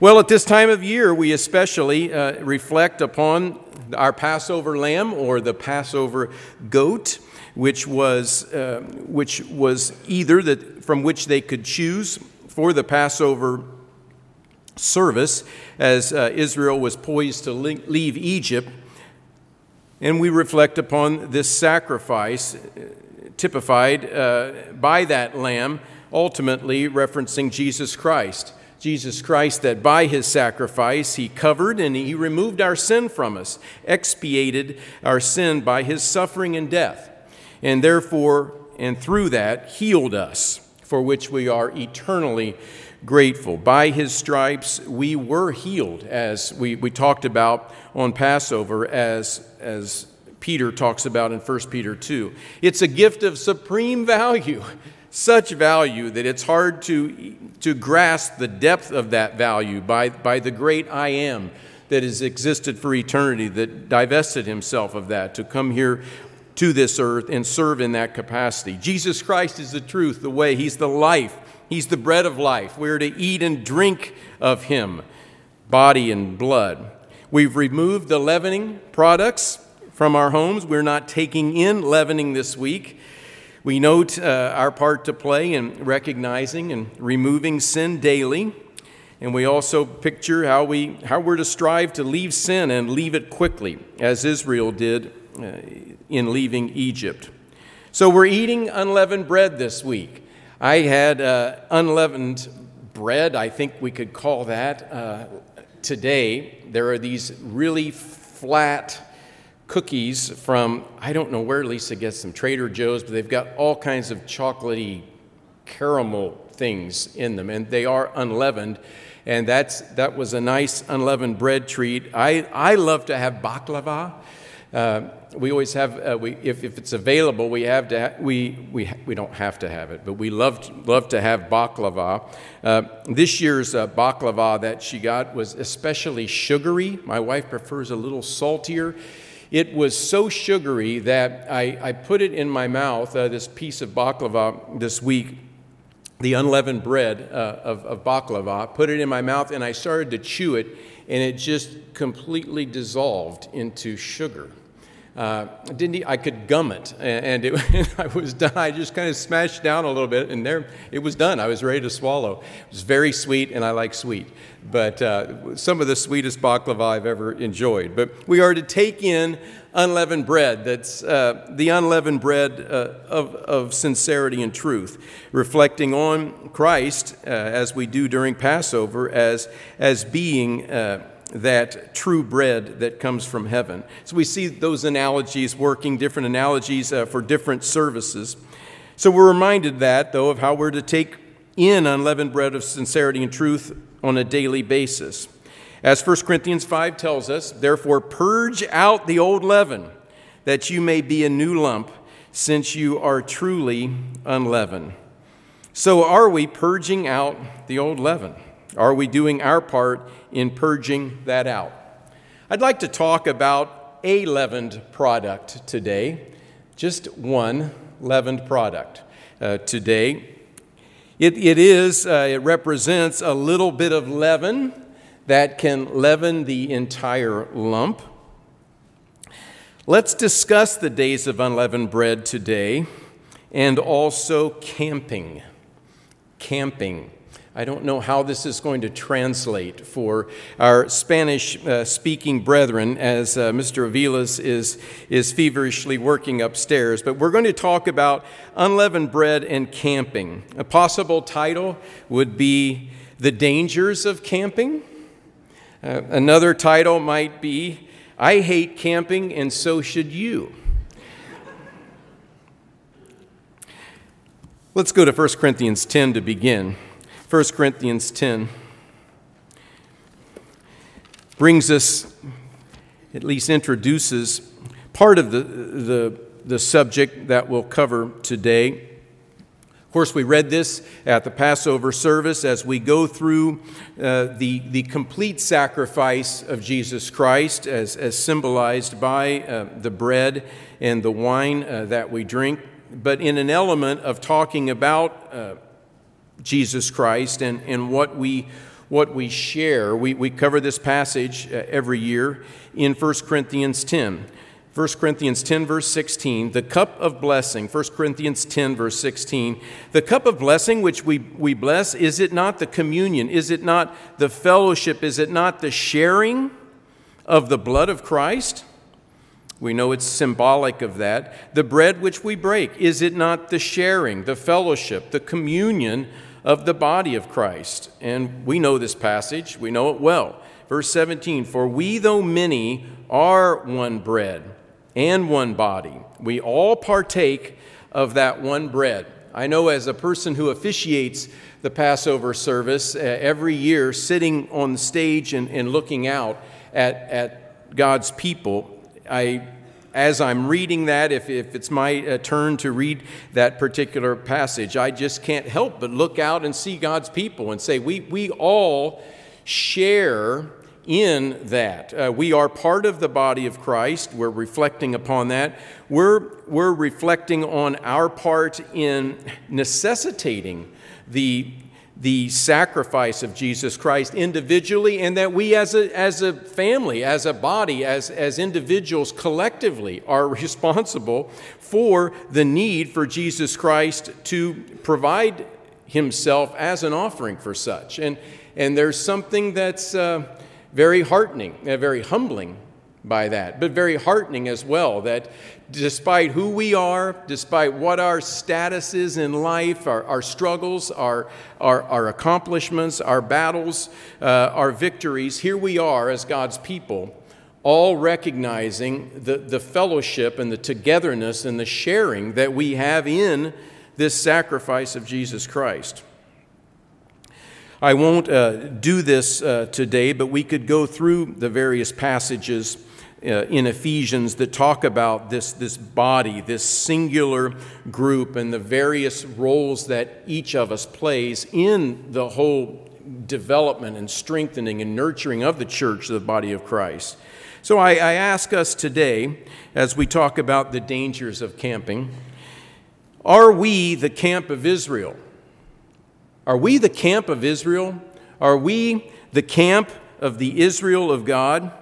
Well, at this time of year, we especially uh, reflect upon our Passover lamb or the Passover goat, which was, uh, which was either that from which they could choose for the Passover service as uh, Israel was poised to leave Egypt. And we reflect upon this sacrifice uh, typified uh, by that lamb, ultimately referencing Jesus Christ. Jesus Christ, that by his sacrifice he covered and he removed our sin from us, expiated our sin by his suffering and death, and therefore and through that healed us, for which we are eternally grateful. By his stripes we were healed, as we, we talked about on Passover, as, as Peter talks about in 1 Peter 2. It's a gift of supreme value, such value that it's hard to, to grasp the depth of that value by, by the great I am that has existed for eternity, that divested himself of that to come here to this earth and serve in that capacity. Jesus Christ is the truth, the way, He's the life, He's the bread of life. We're to eat and drink of Him, body and blood. We've removed the leavening products from our homes. We're not taking in leavening this week. We note uh, our part to play in recognizing and removing sin daily. And we also picture how, we, how we're to strive to leave sin and leave it quickly, as Israel did uh, in leaving Egypt. So we're eating unleavened bread this week. I had uh, unleavened bread, I think we could call that, uh, today. There are these really flat cookies from, I don't know where Lisa gets them, Trader Joe's, but they've got all kinds of chocolatey caramel things in them, and they are unleavened. And that's, that was a nice unleavened bread treat. I, I love to have baklava. Uh, we always have, uh, we, if, if it's available, we have to, ha- we, we, we don't have to have it, but we love, to, love to have baklava. Uh, this year's uh, baklava that she got was especially sugary. My wife prefers a little saltier. It was so sugary that I, I put it in my mouth, uh, this piece of baklava this week, the unleavened bread uh, of, of baklava, put it in my mouth, and I started to chew it, and it just completely dissolved into sugar. Uh, didn't I could gum it, and, it, I was done. I just kind of smashed down a little bit, and there it was done. I was ready to swallow. It was very sweet, and I like sweet but uh, some of the sweetest baklava I've ever enjoyed. But we are to take in unleavened bread. That's uh, the unleavened bread uh, of, of sincerity and truth, reflecting on Christ uh, as we do during Passover as, as being uh, that true bread that comes from heaven. So we see those analogies working, different analogies uh, for different services. So we're reminded that, though, of how we're to take in unleavened bread of sincerity and truth on a daily basis. As 1 Corinthians 5 tells us, therefore purge out the old leaven, that you may be a new lump, since you are truly unleavened. So, are we purging out the old leaven? Are we doing our part in purging that out? I'd like to talk about a leavened product today, just one leavened product uh, today. It, it is, uh, it represents a little bit of leaven that can leaven the entire lump. Let's discuss the days of unleavened bread today and also camping. Camping. I don't know how this is going to translate for our Spanish uh, speaking brethren as uh, Mr. Avilas is, is feverishly working upstairs, but we're going to talk about unleavened bread and camping. A possible title would be The Dangers of Camping. Uh, another title might be I Hate Camping and So Should You. Let's go to 1 Corinthians 10 to begin. 1 Corinthians 10 brings us, at least introduces, part of the, the, the subject that we'll cover today. Of course, we read this at the Passover service as we go through uh, the, the complete sacrifice of Jesus Christ, as, as symbolized by uh, the bread and the wine uh, that we drink, but in an element of talking about uh, Jesus Christ and, and what we what we share. We, we cover this passage uh, every year in 1 Corinthians 10. 1 Corinthians 10, verse 16, the cup of blessing, 1 Corinthians 10, verse 16, the cup of blessing which we, we bless, is it not the communion? Is it not the fellowship? Is it not the sharing of the blood of Christ? We know it's symbolic of that. The bread which we break, is it not the sharing, the fellowship, the communion of the body of Christ? And we know this passage, we know it well. Verse 17 For we, though many, are one bread and one body. We all partake of that one bread. I know as a person who officiates the Passover service uh, every year, sitting on the stage and, and looking out at, at God's people, I, as I'm reading that, if, if it's my uh, turn to read that particular passage, I just can't help but look out and see God's people and say, we, we all share in that. Uh, we are part of the body of Christ. We're reflecting upon that. We're, we're reflecting on our part in necessitating the the sacrifice of Jesus Christ individually, and that we as a, as a family, as a body, as, as individuals collectively are responsible for the need for Jesus Christ to provide himself as an offering for such. And, and there's something that's uh, very heartening, uh, very humbling by that, but very heartening as well that despite who we are, despite what our status is in life, our, our struggles, our, our, our, accomplishments, our battles, uh, our victories, here we are as God's people, all recognizing the, the fellowship and the togetherness and the sharing that we have in this sacrifice of Jesus Christ. I won't uh, do this uh, today, but we could go through the various passages uh, in Ephesians that talk about this, this body, this singular group, and the various roles that each of us plays in the whole development and strengthening and nurturing of the church, the body of Christ. So I, I ask us today, as we talk about the dangers of camping, are we the camp of Israel? Are we the camp of Israel? Are we the camp of the Israel of God?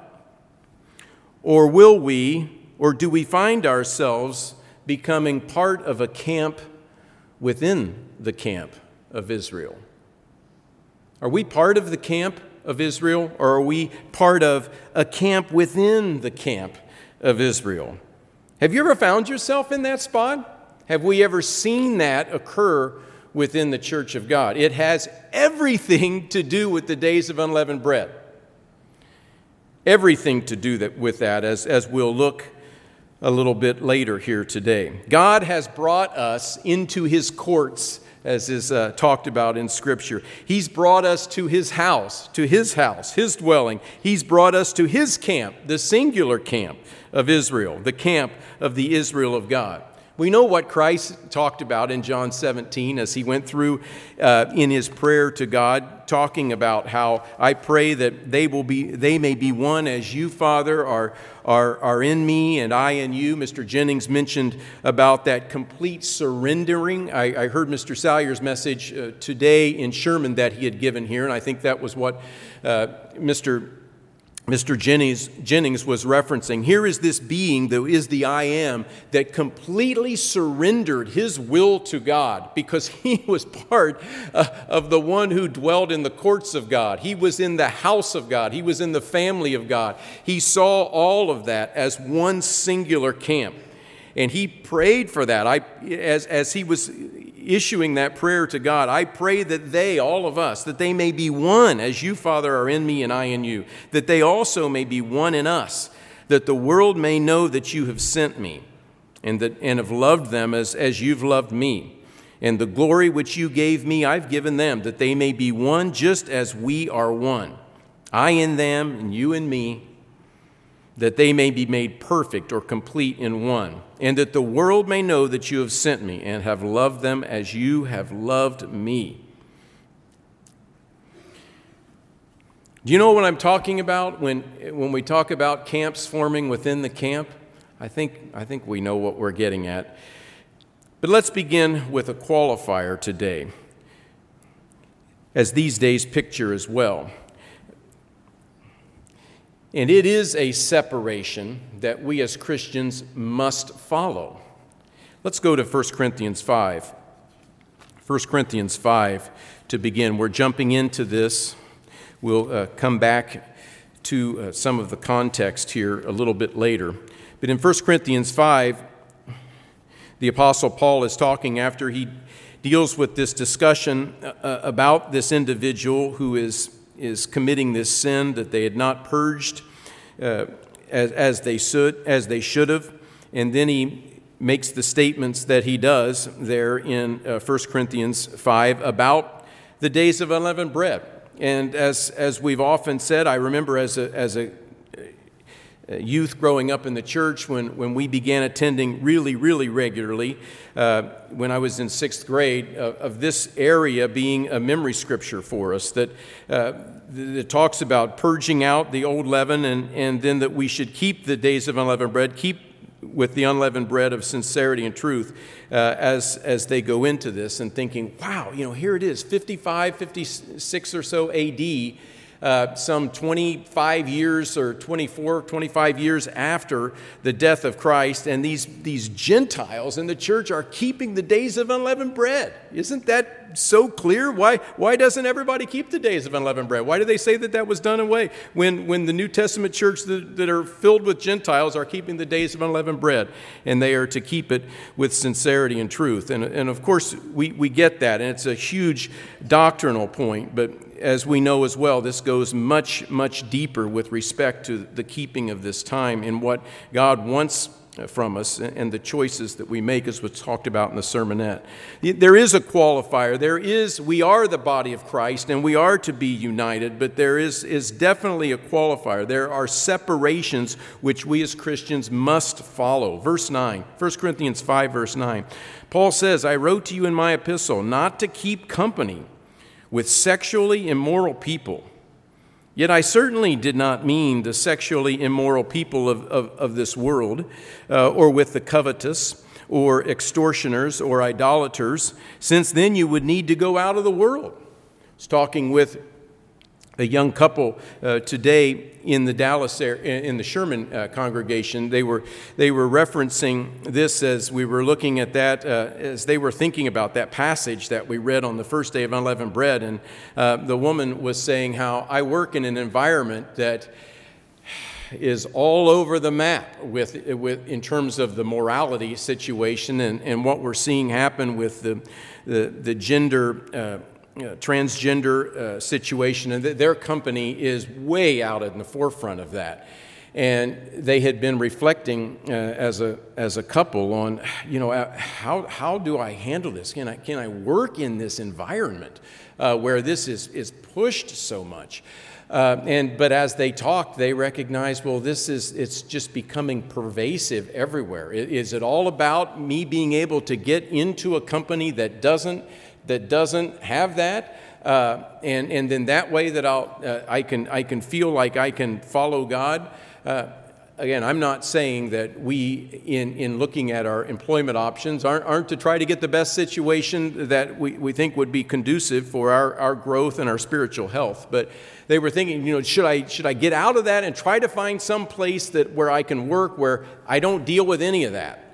Or will we, or do we find ourselves becoming part of a camp within the camp of Israel? Are we part of the camp of Israel, or are we part of a camp within the camp of Israel? Have you ever found yourself in that spot? Have we ever seen that occur within the church of God? It has everything to do with the days of unleavened bread everything to do that, with that, as, as we'll look a little bit later here today. God has brought us into his courts, as is uh, talked about in Scripture. He's brought us to his house, to his house, his dwelling. He's brought us to his camp, the singular camp of Israel, the camp of the Israel of God. We know what Christ talked about in John 17 as he went through uh, in his prayer to God, talking about how I pray that they, will be, they may be one as you, Father, are, are, are in me and I in you. Mr. Jennings mentioned about that complete surrendering. I, I heard Mr. Salyer's message uh, today in Sherman that he had given here, and I think that was what uh, Mr. Mr. Jennings, Jennings, was referencing. Here is this being that is the I am that completely surrendered his will to God because he was part uh, of the one who dwelled in the courts of God. He was in the house of God. He was in the family of God. He saw all of that as one singular camp. And he prayed for that. I, as, as he was issuing that prayer to God, I pray that they, all of us, that they may be one as you, Father, are in me and I in you, that they also may be one in us, that the world may know that you have sent me and, that, and have loved them as, as you've loved me. And the glory which you gave me, I've given them, that they may be one just as we are one. I in them, and you in me, that they may be made perfect or complete in one, and that the world may know that you have sent me and have loved them as you have loved me. Do you know what I'm talking about when, when we talk about camps forming within the camp? I think, I think we know what we're getting at. But let's begin with a qualifier today. as these days picture as well. And it is a separation that we as Christians must follow. Let's go to 1 Corinthians 5. 1 Corinthians 5 to begin. We're jumping into this. We'll uh, come back to uh, some of the context here a little bit later. But in 1 Corinthians 5, the Apostle Paul is talking after he deals with this discussion uh, uh, about this individual who is, is committing this sin that they had not purged uh, as, as, they should, as they should have. And then he makes the statements that he does there in uh, 1 Corinthians 5 about the days of unleavened bread. And as, as we've often said, I remember as a, as a youth growing up in the church when, when we began attending really, really regularly, uh, when I was in sixth grade, uh, of this area being a memory scripture for us that, uh, that talks about purging out the old leaven and, and then that we should keep the days of unleavened bread, keep with the unleavened bread of sincerity and truth uh, as, as they go into this and thinking, wow, you know, here it is, 55, 56 or so AD uh, some 25 years or 24, 25 years after the death of Christ, and these, these Gentiles in the church are keeping the days of unleavened bread. Isn't that so clear? Why, why doesn't everybody keep the days of unleavened bread? Why do they say that that was done away when, when the New Testament church that, that are filled with Gentiles are keeping the days of unleavened bread and they are to keep it with sincerity and truth? And, and of course, we, we get that, and it's a huge doctrinal point, but as we know as well, this goes much, much deeper with respect to the keeping of this time and what God wants from us and the choices that we make, as was talked about in the sermonette. There is a qualifier. There is, we are the body of Christ and we are to be united, but there is, is definitely a qualifier. There are separations which we as Christians must follow. Verse 9, 1 Corinthians 5, verse 9. Paul says, I wrote to you in my epistle not to keep company with sexually immoral people. Yet I certainly did not mean the sexually immoral people of, of, of this world, uh, or with the covetous, or extortioners, or idolaters, since then you would need to go out of the world. I was talking with a young couple uh, today in the Dallas in the Sherman uh, congregation. They were they were referencing this as we were looking at that uh, as they were thinking about that passage that we read on the first day of unleavened bread, and uh, the woman was saying how I work in an environment that is all over the map with, with in terms of the morality situation and, and what we're seeing happen with the the, the gender uh, transgender uh, situation, and th- their company is way out in the forefront of that. And they had been reflecting uh, as, a, as a couple on, you know, uh, how, how do I handle this? Can I, can I work in this environment uh, where this is, is pushed so much? Uh, and but as they talked, they recognized, well, this is it's just becoming pervasive everywhere. Is it all about me being able to get into a company that doesn't that doesn't have that. Uh, and, and then that way that I'll, uh, I, can, I can feel like I can follow God. Uh, again, I'm not saying that we, in, in looking at our employment options, aren't, aren't to try to get the best situation that we, we think would be conducive for our, our growth and our spiritual health. But they were thinking, you know, should I, should I get out of that and try to find some place that, where I can work where I don't deal with any of that?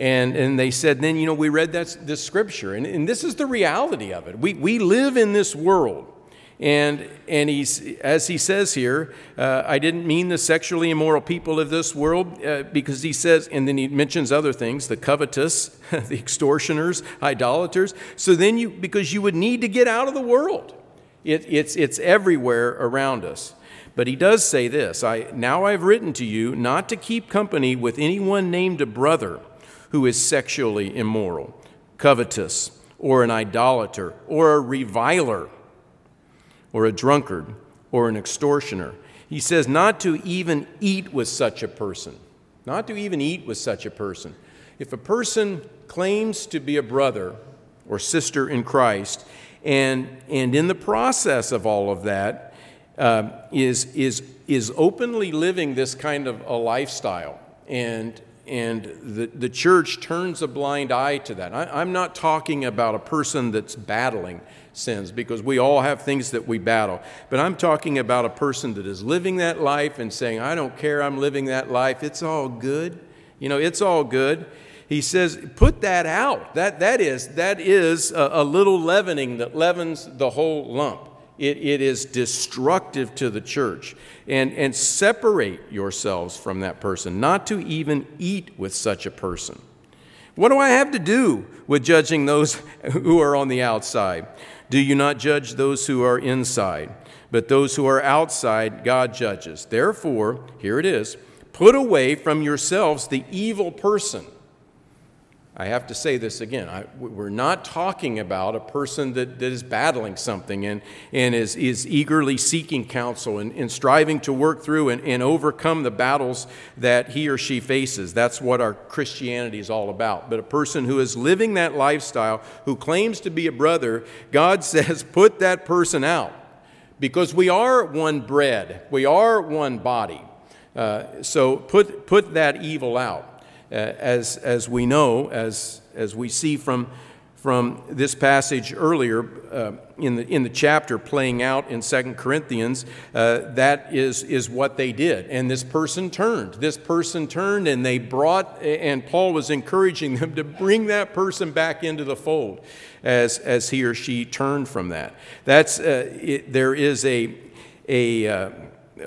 And, and they said, then, you know, we read that, this scripture, and, and this is the reality of it. We, we live in this world. And, and he's, as he says here, uh, I didn't mean the sexually immoral people of this world uh, because he says, and then he mentions other things the covetous, the extortioners, idolaters. So then you, because you would need to get out of the world, it, it's, it's everywhere around us. But he does say this I, Now I've written to you not to keep company with anyone named a brother who is sexually immoral, covetous, or an idolater, or a reviler, or a drunkard, or an extortioner. He says not to even eat with such a person. Not to even eat with such a person. If a person claims to be a brother or sister in Christ, and, and in the process of all of that, uh, is is, is openly living this kind of a lifestyle and and the, the church turns a blind eye to that. I, I'm not talking about a person that's battling sins because we all have things that we battle. But I'm talking about a person that is living that life and saying, I don't care, I'm living that life. It's all good. You know, it's all good. He says, put that out. That, that is, that is a, a little leavening that leavens the whole lump. It, it is destructive to the church. And, and separate yourselves from that person, not to even eat with such a person. What do I have to do with judging those who are on the outside? Do you not judge those who are inside? But those who are outside, God judges. Therefore, here it is put away from yourselves the evil person. I have to say this again. I, we're not talking about a person that, that is battling something and, and is, is eagerly seeking counsel and, and striving to work through and, and overcome the battles that he or she faces. That's what our Christianity is all about. But a person who is living that lifestyle, who claims to be a brother, God says, put that person out. Because we are one bread, we are one body. Uh, so put, put that evil out. Uh, as, as we know, as, as we see from, from this passage earlier uh, in, the, in the chapter playing out in Second Corinthians, uh, that is, is what they did. And this person turned. This person turned and they brought, and Paul was encouraging them to bring that person back into the fold as, as he or she turned from that. That's, uh, it, there is a, a, uh,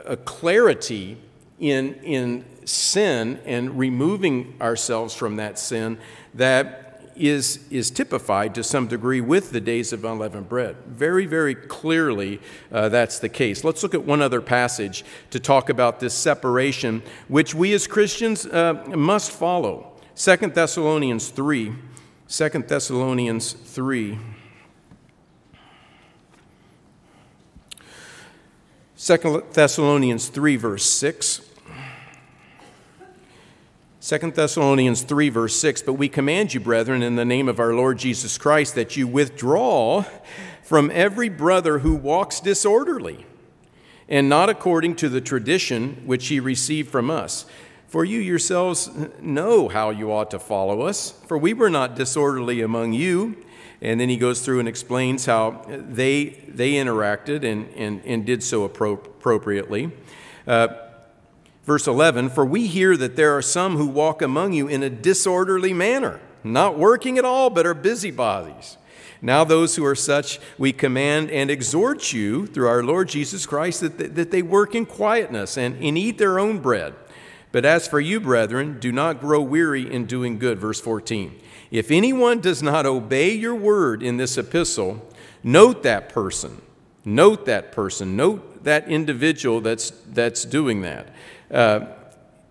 a clarity in, in sin and removing ourselves from that sin that is, is typified to some degree with the days of unleavened bread. Very, very clearly, uh, that's the case. Let's look at one other passage to talk about this separation, which we as Christians uh, must follow. Second Thessalonians 3. 2 Thessalonians 3. 2 Thessalonians 3, verse 6. 2 Thessalonians 3, verse 6 But we command you, brethren, in the name of our Lord Jesus Christ, that you withdraw from every brother who walks disorderly, and not according to the tradition which ye received from us. For you yourselves know how you ought to follow us, for we were not disorderly among you. And then he goes through and explains how they, they interacted and, and, and did so appropriately. Uh, Verse 11 For we hear that there are some who walk among you in a disorderly manner, not working at all, but are busybodies. Now, those who are such, we command and exhort you through our Lord Jesus Christ that, they, that they work in quietness and, and eat their own bread. But as for you, brethren, do not grow weary in doing good. Verse 14. If anyone does not obey your word in this epistle, note that person. Note that person. Note that individual that's, that's doing that uh,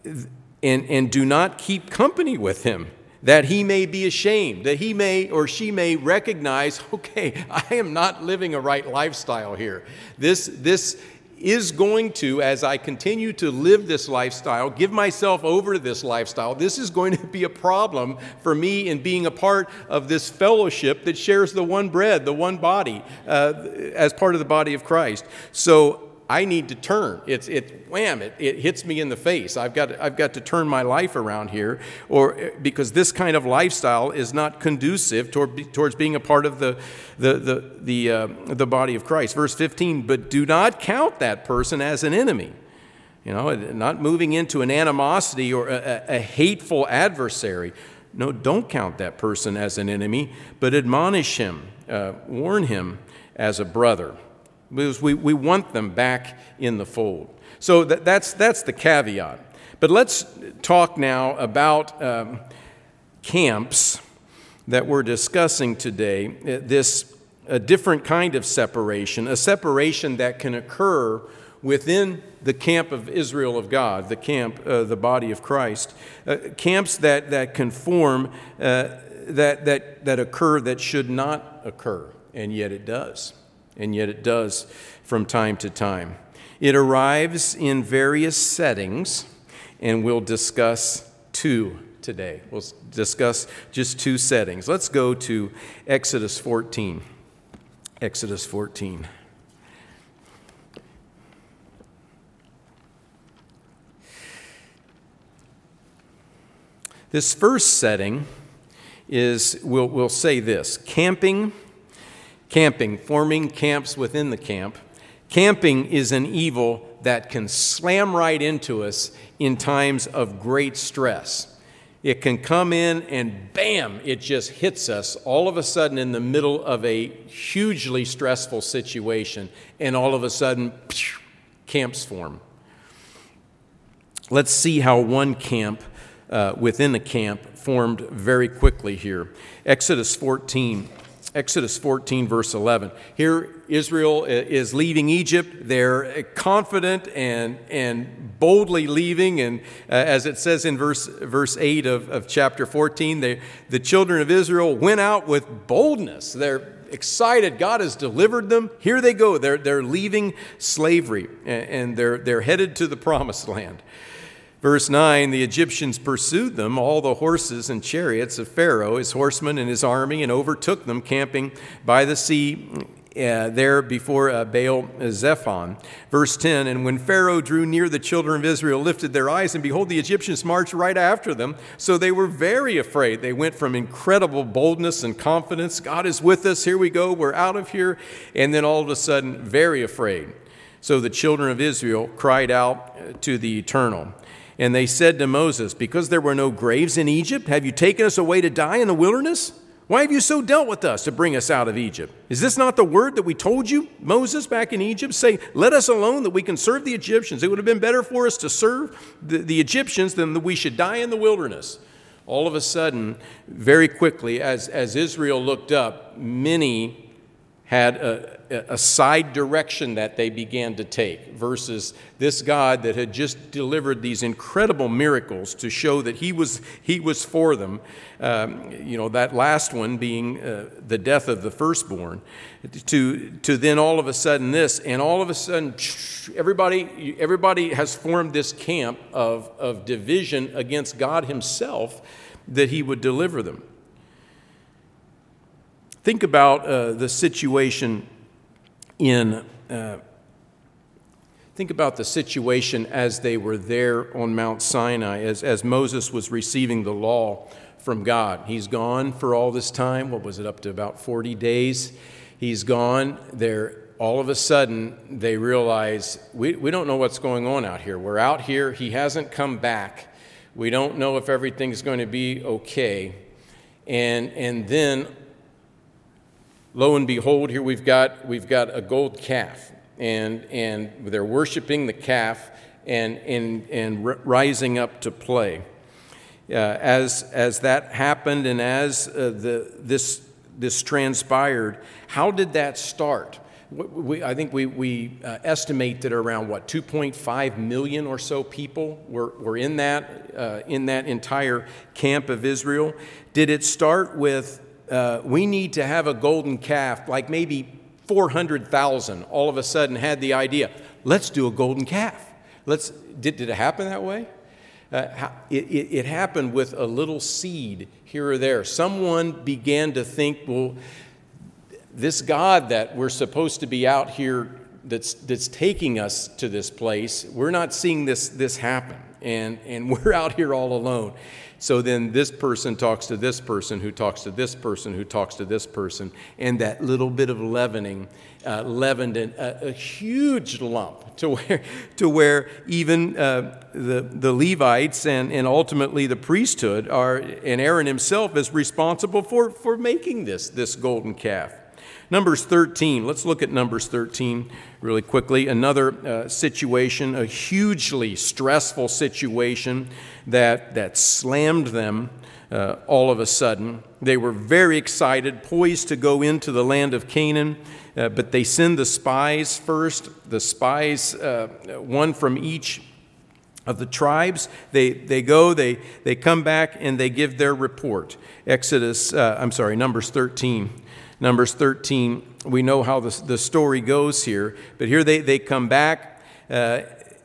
and, and do not keep company with him, that he may be ashamed, that he may or she may recognize, okay, I am not living a right lifestyle here. This, this is going to, as I continue to live this lifestyle, give myself over to this lifestyle, this is going to be a problem for me in being a part of this fellowship that shares the one bread, the one body, uh, as part of the body of Christ. So I need to turn. It's, it, wham, it, it hits me in the face. I've got, I've got to turn my life around here, or because this kind of lifestyle is not conducive toward, towards being a part of the, the, the, the, uh, the body of Christ. Verse 15, but do not count that person as an enemy. You know, not moving into an animosity or a, a hateful adversary. No, don't count that person as an enemy, but admonish him, uh, warn him as a brother because we, we want them back in the fold. So that, that's, that's the caveat. But let's talk now about um, camps that we're discussing today. Uh, this a different kind of separation, a separation that can occur within the camp of Israel of God, the camp, uh, the body of Christ, uh, camps that, that conform, uh, that, that, that occur that should not occur, and yet it does and yet it does from time to time. It arrives in various settings, and we'll discuss two today. We'll discuss just two settings. Let's go to Exodus 14. Exodus 14. This first setting is, we'll, we'll say this camping, camping, forming camps within the camp. Camping is an evil that can slam right into us in times of great stress. It can come in and bam, it just hits us all of a sudden in the middle of a hugely stressful situation, and all of a sudden, camps form. Let's see how one camp uh, within a camp formed very quickly here. Exodus 14. Exodus 14, verse 11. Here, Israel is leaving Egypt. They're confident and, and boldly leaving. And uh, as it says in verse, verse 8 of, of chapter 14, they, the children of Israel went out with boldness. They're excited. God has delivered them. Here they go. They're, they're leaving slavery and, and they're, they're headed to the promised land. Verse 9 The Egyptians pursued them, all the horses and chariots of Pharaoh, his horsemen, and his army, and overtook them, camping by the sea uh, there before uh, Baal Zephon. Verse 10 And when Pharaoh drew near, the children of Israel lifted their eyes, and behold, the Egyptians marched right after them. So they were very afraid. They went from incredible boldness and confidence God is with us, here we go, we're out of here. And then all of a sudden, very afraid. So the children of Israel cried out to the eternal. And they said to Moses, Because there were no graves in Egypt, have you taken us away to die in the wilderness? Why have you so dealt with us to bring us out of Egypt? Is this not the word that we told you, Moses, back in Egypt? Say, Let us alone that we can serve the Egyptians. It would have been better for us to serve the, the Egyptians than that we should die in the wilderness. All of a sudden, very quickly, as, as Israel looked up, many had a, a side direction that they began to take versus this God that had just delivered these incredible miracles to show that he was, he was for them. Um, you know, that last one being uh, the death of the firstborn, to, to then all of a sudden this, and all of a sudden everybody, everybody has formed this camp of, of division against God Himself that He would deliver them. Think about uh, the situation in, uh, think about the situation as they were there on Mount Sinai, as, as Moses was receiving the law from God. He's gone for all this time. What was it, up to about 40 days? He's gone. They're all of a sudden they realize we, we don't know what's going on out here. We're out here. He hasn't come back. We don't know if everything's going to be okay. And, and then lo and behold, here we've got, we've got a gold calf, and, and they're worshiping the calf and, and, and rising up to play. Uh, as, as that happened and as uh, the, this, this transpired, how did that start? We, I think we, we uh, estimate that around what 2.5 million or so people were, were in that uh, in that entire camp of Israel. Did it start with uh, we need to have a golden calf, like maybe 400,000 all of a sudden had the idea, let's do a golden calf. Let's, did, did it happen that way? Uh, it, it, it happened with a little seed here or there. Someone began to think, well, this God that we're supposed to be out here that's, that's taking us to this place, we're not seeing this, this happen. And, and we're out here all alone. So then this person talks to this person, who talks to this person, who talks to this person, and that little bit of leavening uh, leavened a, a, huge lump to where, to where even uh, the, the Levites and, and ultimately the priesthood are, and Aaron himself is responsible for, for making this, this golden calf. Numbers 13, let's look at Numbers 13 really quickly. Another uh, situation, a hugely stressful situation that, that slammed them uh, all of a sudden. They were very excited, poised to go into the land of Canaan, uh, but they send the spies first. The spies, uh, one from each of the tribes. They, they go, they, they come back, and they give their report. Exodus, uh, I'm sorry, Numbers 13. Numbers 13, we know how the, the story goes here, but here they, they come back. Uh,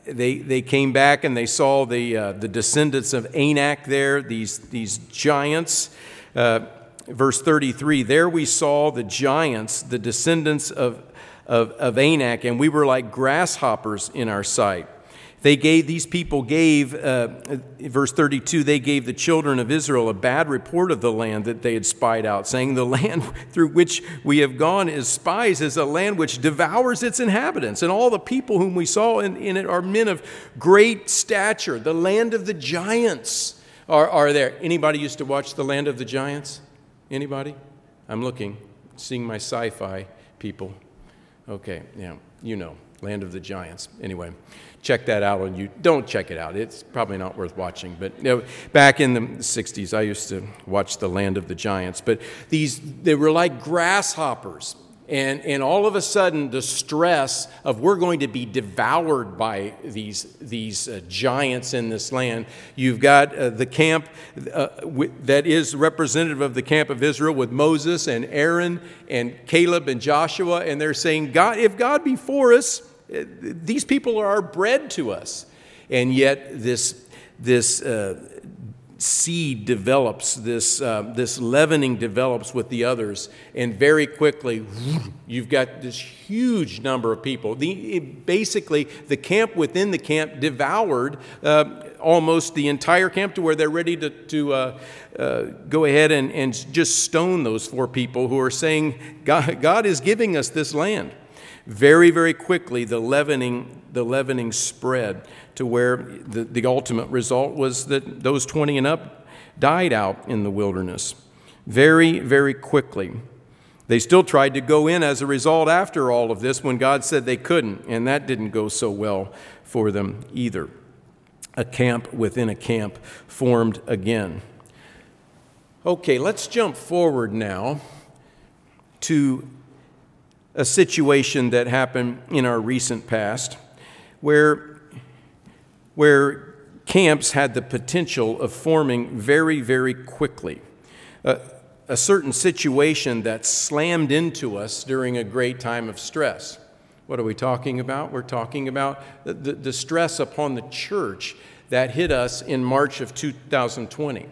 they, they came back and they saw the, uh, the descendants of Anak there, these, these giants. Uh, verse 33 There we saw the giants, the descendants of, of, of Anak, and we were like grasshoppers in our sight. They gave, these people gave, uh, verse 32, they gave the children of Israel a bad report of the land that they had spied out, saying, The land through which we have gone as spies is a land which devours its inhabitants, and all the people whom we saw in, in it are men of great stature. The land of the giants are, are there. Anybody used to watch The Land of the Giants? Anybody? I'm looking, seeing my sci fi people. Okay, yeah, you know, Land of the Giants. Anyway check that out on you. Don't check it out. It's probably not worth watching. But you know, back in the 60s, I used to watch The Land of the Giants. But these, they were like grasshoppers. And, and all of a sudden, the stress of we're going to be devoured by these, these uh, giants in this land. You've got uh, the camp uh, w- that is representative of the camp of Israel with Moses and Aaron and Caleb and Joshua, and they're saying, God, if God be for us, these people are bread to us. And yet, this, this uh, seed develops, this, uh, this leavening develops with the others, and very quickly, you've got this huge number of people. The, it, basically, the camp within the camp devoured uh, almost the entire camp to where they're ready to, to uh, uh, go ahead and, and just stone those four people who are saying, God, God is giving us this land. Very, very quickly, the leavening, the leavening spread to where the, the ultimate result was that those 20 and up died out in the wilderness. Very, very quickly. They still tried to go in as a result after all of this when God said they couldn't, and that didn't go so well for them either. A camp within a camp formed again. Okay, let's jump forward now to a situation that happened in our recent past where, where camps had the potential of forming very, very quickly. A certain situation that slammed into us during a great time of stress. What are we talking about? We're talking about the, the, the stress upon the church that hit us in March of 2020.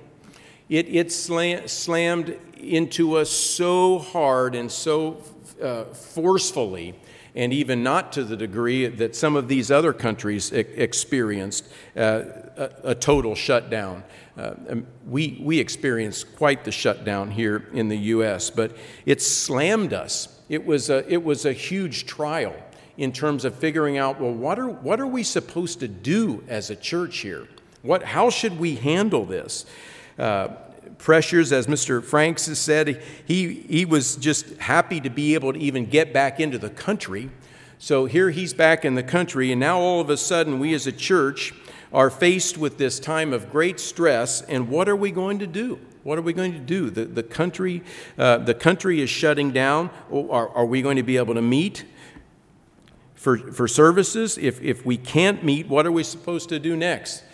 It, it slam, slammed into us so hard and so uh, forcefully, and even not to the degree that some of these other countries e- experienced uh, a, a, total shutdown. Uh, um, we, we experienced quite the shutdown here in the U.S., but it slammed us. It was a, it was a huge trial in terms of figuring out well, what are, what are we supposed to do as a church here? What, how should we handle this? Uh, pressures, as Mr. Franks has said. He, he was just happy to be able to even get back into the country. So here he's back in the country, and now all of a sudden, we as a church are faced with this time of great stress, and what are we going to do? What are we going to do? The, the, country, uh, the country is shutting down. Are, are we going to be able to meet for, for services? If, if we can't meet, what are we supposed to do next?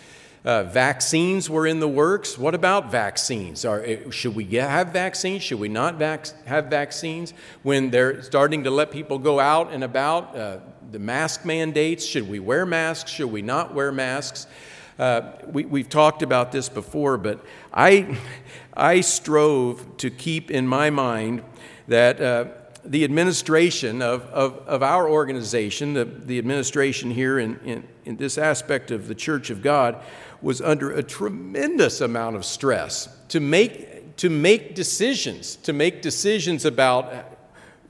Uh, vaccines were in the works. What about vaccines? Are, eh, should we have vaccines? Should we not vac- have vaccines? When they're starting to let people go out and about, uh, the mask mandates should we wear masks? Should we not wear masks? Uh, we, have talked about this before, but I, I strove to keep in my mind that uh, the administration of, of, of, our organization, the, the administration here in, in, in this aspect of the Church of God, was under a tremendous amount of stress to make, to make decisions, to make decisions about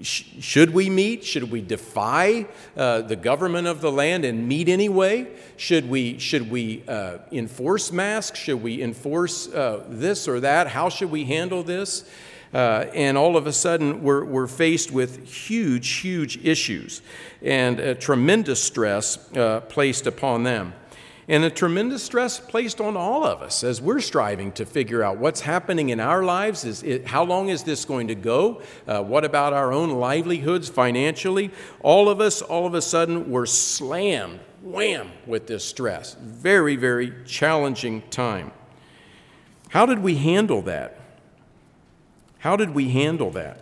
should we meet? Should we defy uh, the government of the land and meet anyway? Should we, should we uh, enforce masks? Should we enforce uh, this or that? How should we handle this? Uh, and all of a sudden, we're, we're faced with huge, huge issues and a tremendous stress uh, placed upon them and a tremendous stress placed on all of us as we're striving to figure out what's happening in our lives. Is it, how long is this going to go? Uh, what about our own livelihoods financially? All of us, all of a sudden, were slammed, wham, with this stress. Very, very challenging time. How did we handle that? How did we handle that?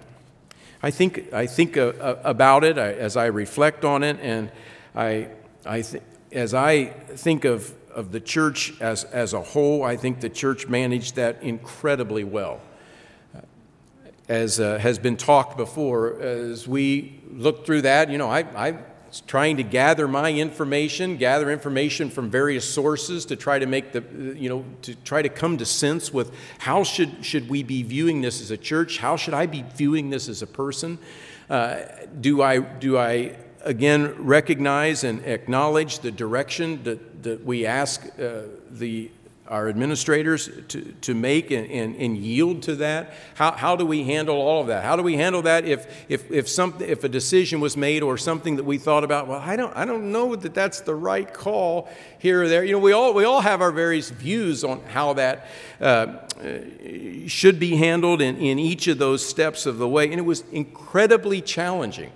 I think, I think uh, uh, about it as I reflect on it, and I, I, th- as I think of, of the church as, as a whole, I think the church managed that incredibly well. As uh, has been talked before, as we look through that, you know, I, I trying to gather my information, gather information from various sources to try to make the, you know, to try to come to sense with how should, should we be viewing this as a church? How should I be viewing this as a person? Uh, do I, do I again recognize and acknowledge the direction that, that we ask uh, the our administrators to, to make and, and, and, yield to that? How, how do we handle all of that? How do we handle that if, if, if, some, if a decision was made or something that we thought about, well, I don't, I don't know that that's the right call here or there. You know, we all, we all have our various views on how that uh, should be handled in, in each of those steps of the way. And it was incredibly challenging.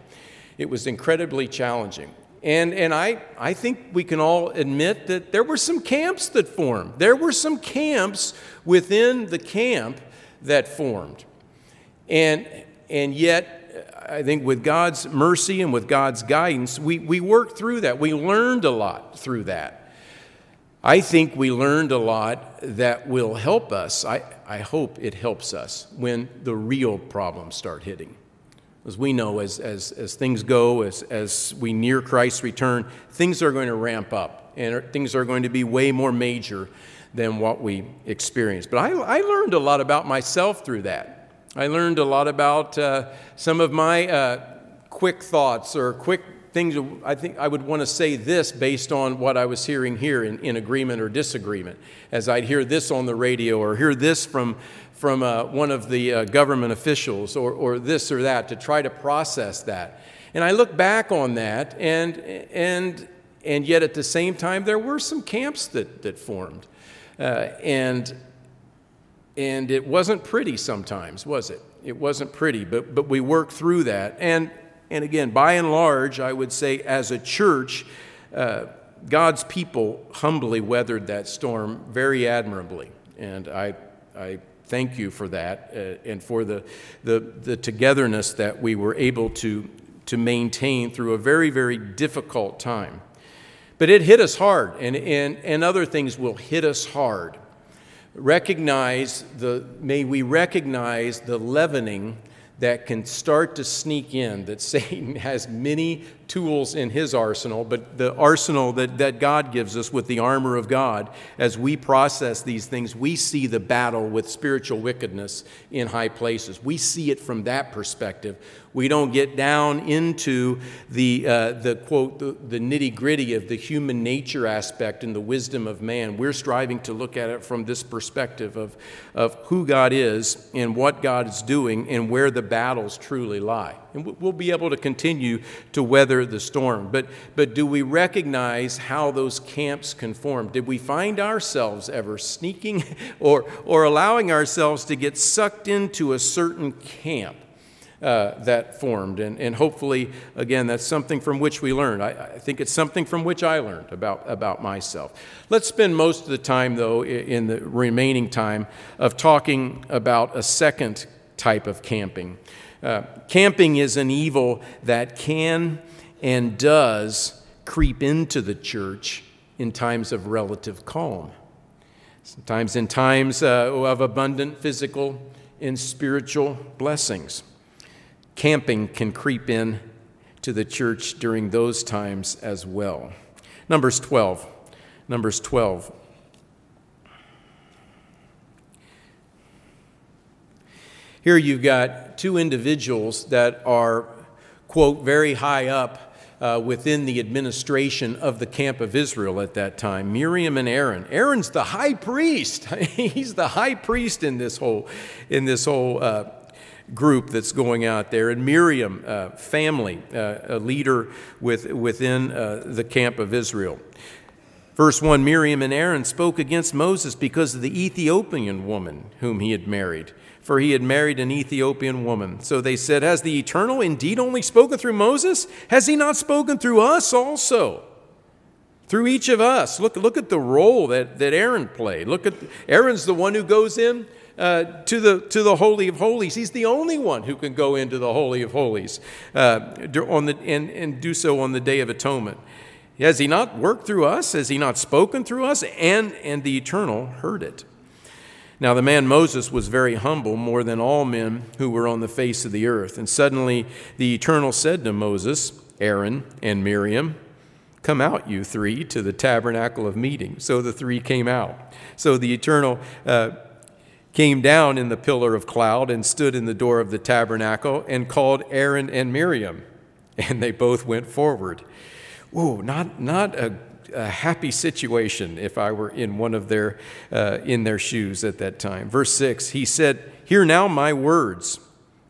It was incredibly challenging. And, and I, I think we can all admit that there were some camps that formed. There were some camps within the camp that formed. And, and yet, I think with God's mercy and with God's guidance, we, we worked through that. We learned a lot through that. I think we learned a lot that will help us. I, I hope it helps us when the real problems start hitting. As we know, as, as, as things go, as, as we near Christ's return, things are going to ramp up and things are going to be way more major than what we experienced. But I, I learned a lot about myself through that. I learned a lot about uh, some of my uh, quick thoughts or quick things. I think I would want to say this based on what I was hearing here in, in agreement or disagreement. As I'd hear this on the radio or hear this from from uh, one of the uh, government officials or, or this or that to try to process that. And I look back on that, and, and, and yet at the same time, there were some camps that, that formed. Uh, and, and it wasn't pretty sometimes, was it? It wasn't pretty, but, but we worked through that. And, and again, by and large, I would say as a church, uh, God's people humbly weathered that storm very admirably. And I, I thank you for that uh, and for the, the, the togetherness that we were able to, to maintain through a very, very difficult time. But it hit us hard, and, and, and other things will hit us hard. Recognize the, may we recognize the leavening that can start to sneak in, that Satan has many tools in his arsenal, but the arsenal that, that God gives us with the armor of God, as we process these things, we see the battle with spiritual wickedness in high places. We see it from that perspective. We don't get down into the, uh, the quote, the, the nitty gritty of the human nature aspect and the wisdom of man. We're striving to look at it from this perspective of, of who God is and what God is doing and where the battles truly lie. And we'll be able to continue to weather the storm. But, but do we recognize how those camps conform? Did we find ourselves ever sneaking or, or allowing ourselves to get sucked into a certain camp? Uh, that formed. And, and hopefully, again, that's something from which we learned. I, I, think it's something from which I learned about, about myself. Let's spend most of the time, though, in the remaining time, of talking about a second type of camping. Uh, camping is an evil that can and does creep into the church in times of relative calm. Sometimes in times uh, of abundant physical and spiritual blessings. Camping can creep in to the church during those times as well. Numbers 12. Numbers 12. Here you've got two individuals that are, quote, very high up uh, within the administration of the camp of Israel at that time Miriam and Aaron. Aaron's the high priest. He's the high priest in this whole, in this whole uh, group that's going out there. And Miriam, uh, family, uh, a leader with, within uh, the camp of Israel. Verse 1 Miriam and Aaron spoke against Moses because of the Ethiopian woman whom he had married for he had married an Ethiopian woman. So they said, Has the Eternal indeed only spoken through Moses? Has he not spoken through us also? Through each of us. Look, look at the role that, that Aaron played. Look at Aaron's the one who goes in uh, to, the, to the Holy of Holies. He's the only one who can go into the Holy of Holies uh, on the, and, and do so on the Day of Atonement. Has he not worked through us? Has he not spoken through us? And, and the Eternal heard it. Now, the man Moses was very humble, more than all men who were on the face of the earth. And suddenly the Eternal said to Moses, Aaron and Miriam, Come out, you three, to the tabernacle of meeting. So the three came out. So the Eternal uh, came down in the pillar of cloud and stood in the door of the tabernacle and called Aaron and Miriam. And they both went forward. Whoa, not, not a, a happy situation if I were in one of their, uh, in their shoes at that time. Verse 6, he said, Hear now my words.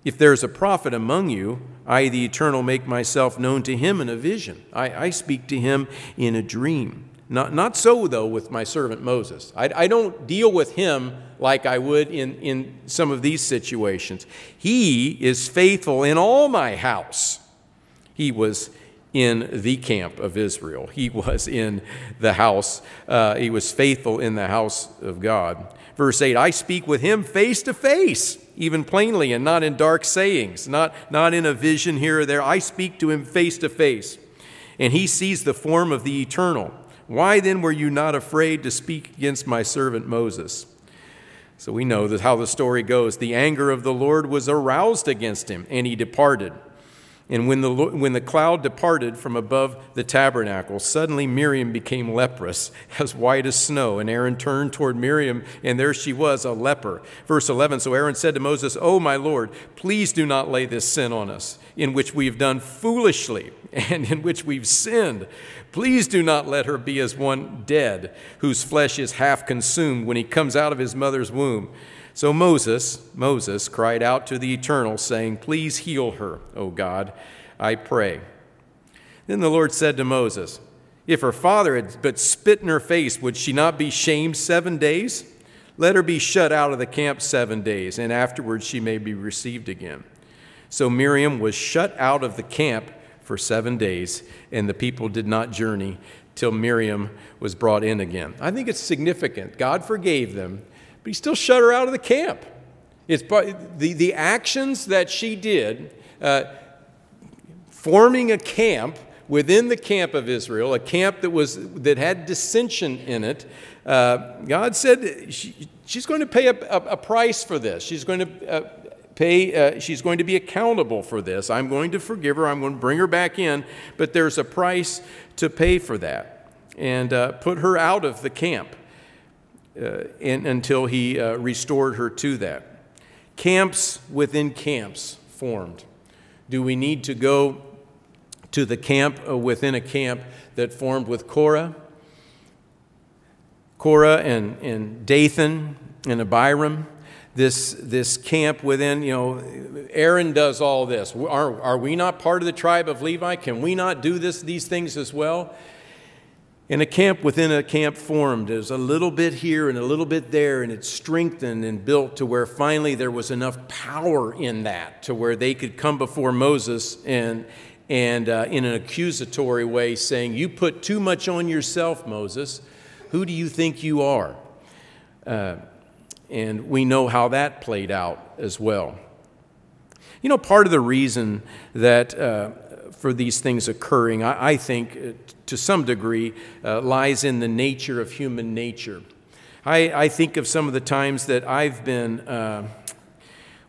If there is a prophet among you, I, the Eternal, make myself known to him in a vision. I, I speak to him in a dream. Not, not so, though, with my servant Moses. I, I don't deal with him like I would in, in some of these situations. He is faithful in all my house. He was in the camp of Israel, he was in the house, uh, he was faithful in the house of God. Verse 8 I speak with him face to face even plainly and not in dark sayings, not, not in a vision here or there. I speak to him face to face, and he sees the form of the eternal. Why then were you not afraid to speak against my servant Moses? So we know that how the story goes. The anger of the Lord was aroused against him, and he departed. And when the, when the cloud departed from above the tabernacle, suddenly Miriam became leprous, as white as snow. And Aaron turned toward Miriam, and there she was, a leper. Verse 11 So Aaron said to Moses, Oh, my Lord, please do not lay this sin on us, in which we have done foolishly and in which we've sinned. Please do not let her be as one dead, whose flesh is half consumed when he comes out of his mother's womb. So Moses, Moses cried out to the Eternal, saying, Please heal her, O God, I pray. Then the Lord said to Moses, If her father had but spit in her face, would she not be shamed seven days? Let her be shut out of the camp seven days, and afterwards she may be received again. So Miriam was shut out of the camp for seven days, and the people did not journey till Miriam was brought in again. I think it's significant. God forgave them but he still shut her out of the camp. It's the, the actions that she did, uh, forming a camp within the camp of Israel, a camp that, was, that had dissension in it, uh, God said she, she's going to pay a, a, a, price for this. She's going to uh, pay, uh, she's going to be accountable for this. I'm going to forgive her. I'm going to bring her back in, but there's a price to pay for that and uh, put her out of the camp in, until he uh, restored her to that. Camps within camps formed. Do we need to go to the camp uh, within a camp that formed with Korah? Korah and, and Dathan and Abiram, this, this camp within, you know, Aaron does all this. Are, are we not part of the tribe of Levi? Can we not do this, these things as well? And a camp within a camp formed. There's a little bit here and a little bit there, and it's strengthened and built to where finally there was enough power in that to where they could come before Moses and, and uh, in an accusatory way saying, You put too much on yourself, Moses. Who do you think you are? Uh, and we know how that played out as well. You know, part of the reason that uh, for these things occurring, I, I think, uh, to some degree, uh, lies in the nature of human nature. I, I, think of some of the times that I've been, uh,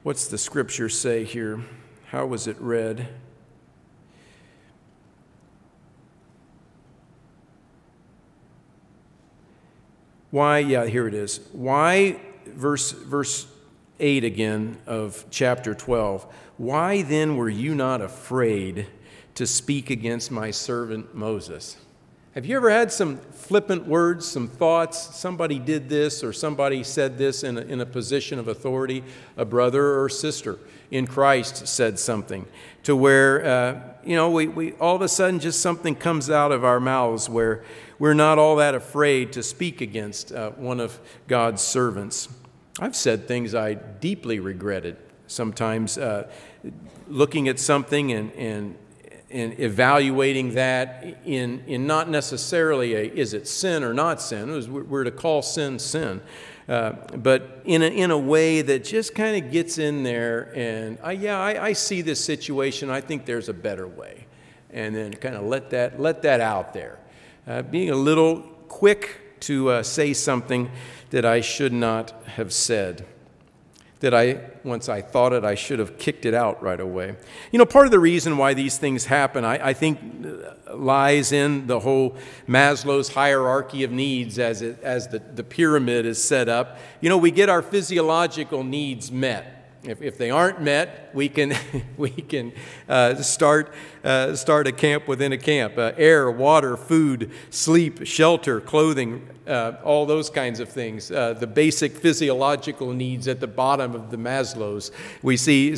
what's the scripture say here? How was it read? Why, yeah, here it is. Why, verse, verse 8 again of chapter 12, why then were you not afraid? To speak against my servant Moses. Have you ever had some flippant words, some thoughts? Somebody did this or somebody said this in a, in a position of authority. A brother or sister in Christ said something to where, uh, you know, we, we, all of a sudden just something comes out of our mouths where we're not all that afraid to speak against uh, one of God's servants. I've said things I deeply regretted sometimes. Uh, looking at something and, and in evaluating that in, in not necessarily a is it sin or not sin, was, we're to call sin sin, uh, but in a, in a way that just kind of gets in there and I, yeah, I, I see this situation, I think there's a better way. And then kind of let that, let that out there. Uh, being a little quick to uh, say something that I should not have said. That I, once I thought it, I should have kicked it out right away. You know, part of the reason why these things happen, I, I think, uh, lies in the whole Maslow's hierarchy of needs as, it, as the, the pyramid is set up. You know, we get our physiological needs met. If, if they aren't met, we can, we can uh, start, uh, start a camp within a camp. Uh, air, water, food, sleep, shelter, clothing, uh, all those kinds of things. Uh, the basic physiological needs at the bottom of the Maslow's. We see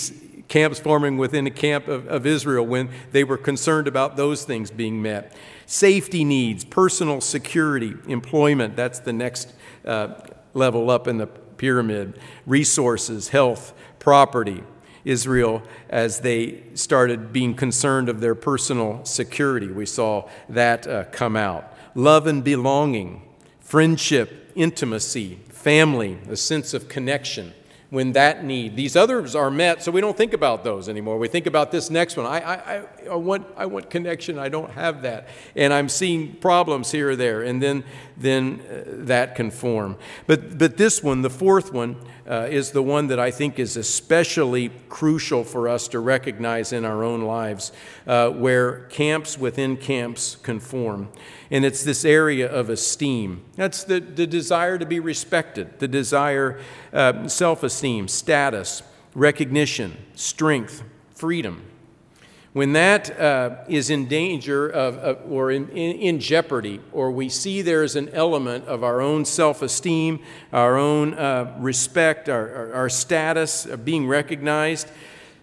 camps forming within a camp of, of Israel when they were concerned about those things being met. Safety needs, personal security, employment, that's the next uh, level up in the pyramid. Resources, health, property. Israel, as they started being concerned of their personal security, we saw that uh, come out. Love and belonging, friendship, intimacy, family, a sense of connection when that need. These others are met, so we don't think about those anymore. We think about this next one. I, I, I, want, I want connection. I don't have that. And I'm seeing problems here or there, and then, then uh, that can form. But, but this one, the fourth one, uh, is the one that I think is especially crucial for us to recognize in our own lives, uh, where camps within camps conform. And it's this area of esteem. That's the, the desire to be respected, the desire, uh, self esteem, status, recognition, strength, freedom. When that uh, is in danger of, of or in, in, in, jeopardy, or we see there's an element of our own self esteem, our own uh, respect, our, our, our status being recognized,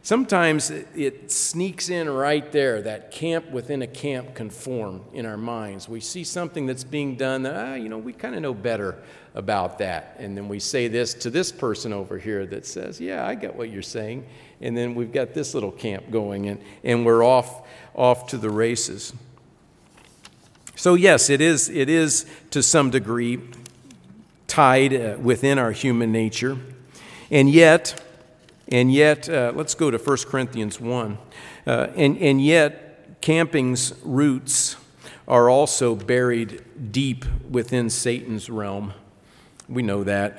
sometimes it sneaks in right there, that camp within a camp conform in our minds. We see something that's being done that, ah, you know, we kind of know better about that. And then we say this to this person over here that says, yeah, I get what you're saying and then we've got this little camp going, and, and we're off, off to the races. So, yes, it is, it is to some degree tied uh, within our human nature. And yet, and yet, uh, let's go to 1 Corinthians 1. Uh, and, and yet, camping's roots are also buried deep within Satan's realm. We know that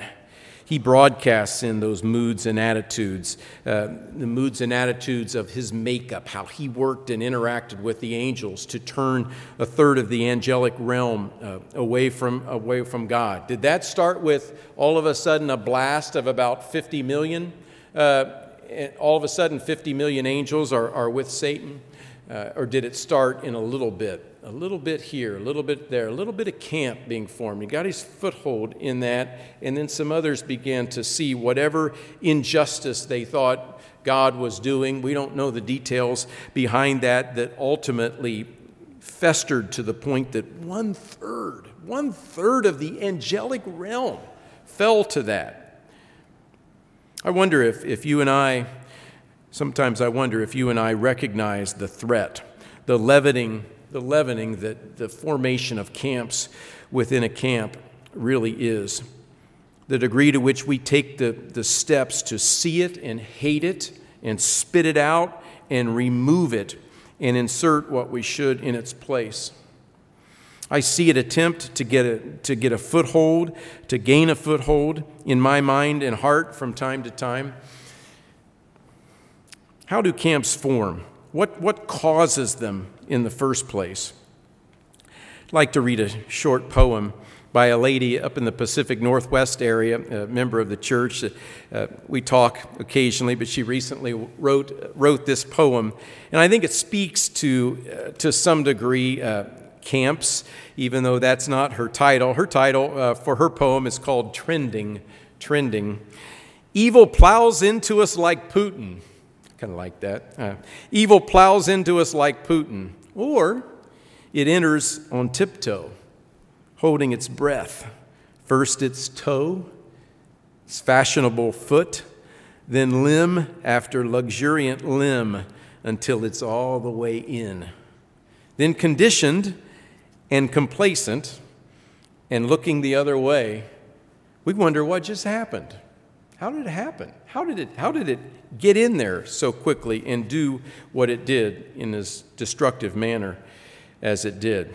he broadcasts in those moods and attitudes, uh, the moods and attitudes of his makeup, how he worked and interacted with the angels to turn a third of the angelic realm uh, away, from, away from God. Did that start with all of a sudden a blast of about 50 million? Uh, all of a sudden, 50 million angels are, are with Satan? Uh, or did it start in a little bit? a little bit here, a little bit there, a little bit of camp being formed. He got his foothold in that, and then some others began to see whatever injustice they thought God was doing. We don't know the details behind that, that ultimately festered to the point that one third, one third of the angelic realm fell to that. I wonder if, if you and I, sometimes I wonder if you and I recognize the threat, the leavening the leavening that the formation of camps within a camp really is. The degree to which we take the, the steps to see it and hate it and spit it out and remove it and insert what we should in its place. I see it attempt to get a, to get a foothold, to gain a foothold in my mind and heart from time to time. How do camps form? What, what causes them in the first place? I'd like to read a short poem by a lady up in the Pacific Northwest area, a member of the church. Uh, we talk occasionally, but she recently wrote, wrote this poem. And I think it speaks to, uh, to some degree, uh, camps, even though that's not her title. Her title uh, for her poem is called Trending. Trending. Evil plows into us like Putin kind of like that. Uh, evil plows into us like Putin, or it enters on tiptoe, holding its breath. First its toe, its fashionable foot, then limb after luxuriant limb until it's all the way in. Then conditioned and complacent and looking the other way, we wonder what just happened. How did it happen? How did it, how did it get in there so quickly and do what it did in as destructive manner as it did?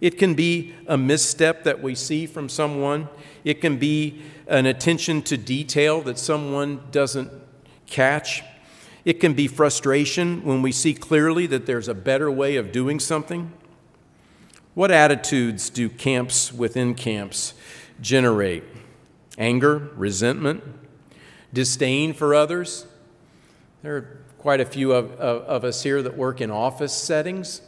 It can be a misstep that we see from someone. It can be an attention to detail that someone doesn't catch. It can be frustration when we see clearly that there's a better way of doing something. What attitudes do camps within camps generate? Anger, resentment, disdain for others. There are quite a few of, of, of us here that work in office settings.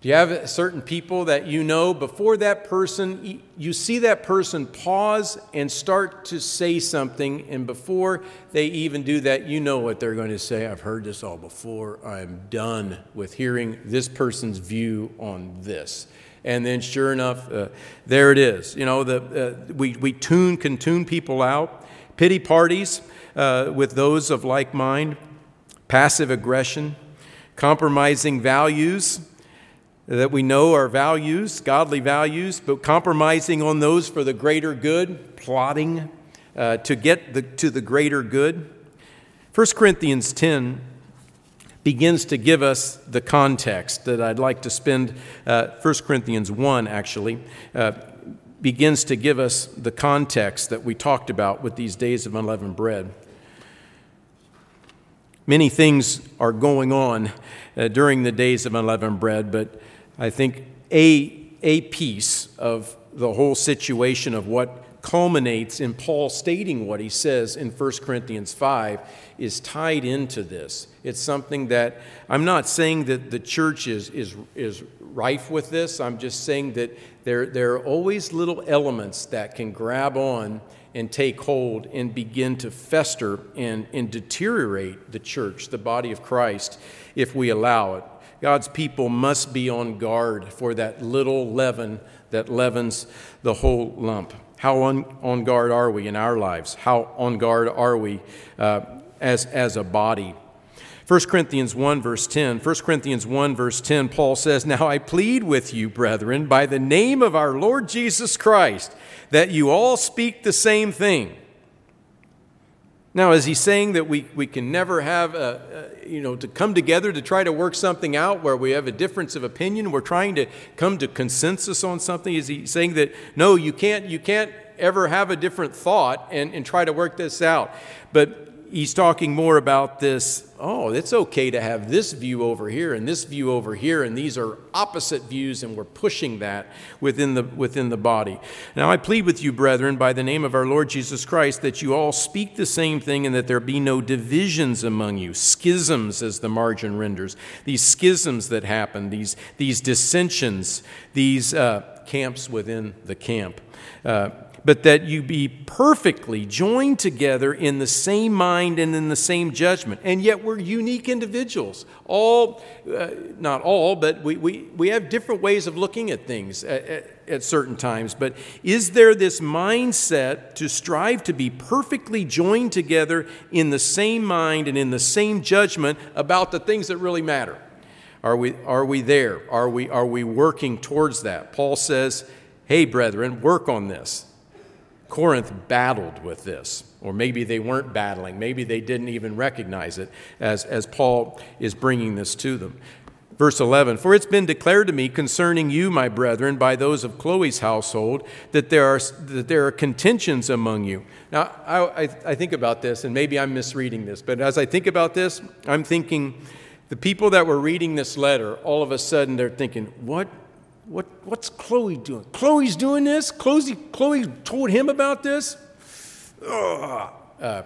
Do you have certain people that you know before that person, you see that person pause and start to say something, and before they even do that, you know what they're going to say. I've heard this all before. I'm done with hearing this person's view on this. And then, sure enough, uh, there it is. You know, the, uh, we, we tune, can tune people out. Pity parties uh, with those of like mind, passive aggression, compromising values that we know are values, godly values, but compromising on those for the greater good, plotting uh, to get the, to the greater good. 1 Corinthians 10 begins to give us the context that I'd like to spend, uh, 1 Corinthians 1 actually, uh, begins to give us the context that we talked about with these days of unleavened bread. Many things are going on uh, during the days of unleavened bread, but I think a, a piece of the whole situation of what culminates in Paul stating what he says in 1 Corinthians 5 is tied into this. It's something that I'm not saying that the church is, is, is rife with this. I'm just saying that there, there are always little elements that can grab on and take hold and begin to fester and, and deteriorate the church, the body of Christ, if we allow it. God's people must be on guard for that little leaven that leavens the whole lump. How on, on guard are we in our lives? How on guard are we uh, as, as a body? 1 Corinthians 1, verse 10. 1 Corinthians 1, verse 10, Paul says, Now I plead with you, brethren, by the name of our Lord Jesus Christ, that you all speak the same thing now, is he saying that we, we can never have, a, a, you know, to come together to try to work something out where we have a difference of opinion? We're trying to come to consensus on something? Is he saying that, no, you can't, you can't ever have a different thought and, and try to work this out? But he's talking more about this oh, it's okay to have this view over here and this view over here, and these are opposite views, and we're pushing that within the, within the body. Now, I plead with you, brethren, by the name of our Lord Jesus Christ, that you all speak the same thing and that there be no divisions among you, schisms, as the margin renders. These schisms that happen, these, these dissensions, these uh, camps within the camp. Uh, but that you be perfectly joined together in the same mind and in the same judgment. And yet we're unique individuals. All, uh, not all, but we, we, we have different ways of looking at things at, at, at certain times. But is there this mindset to strive to be perfectly joined together in the same mind and in the same judgment about the things that really matter? Are we, are we there? Are we, are we working towards that? Paul says, hey, brethren, work on this. Corinth battled with this, or maybe they weren't battling. Maybe they didn't even recognize it as, as Paul is bringing this to them. Verse 11 For it's been declared to me concerning you, my brethren, by those of Chloe's household, that there are, that there are contentions among you. Now, I, I, I think about this, and maybe I'm misreading this, but as I think about this, I'm thinking the people that were reading this letter, all of a sudden they're thinking, What what, what's Chloe doing? Chloe's doing this? Chloe, Chloe told him about this? Uh,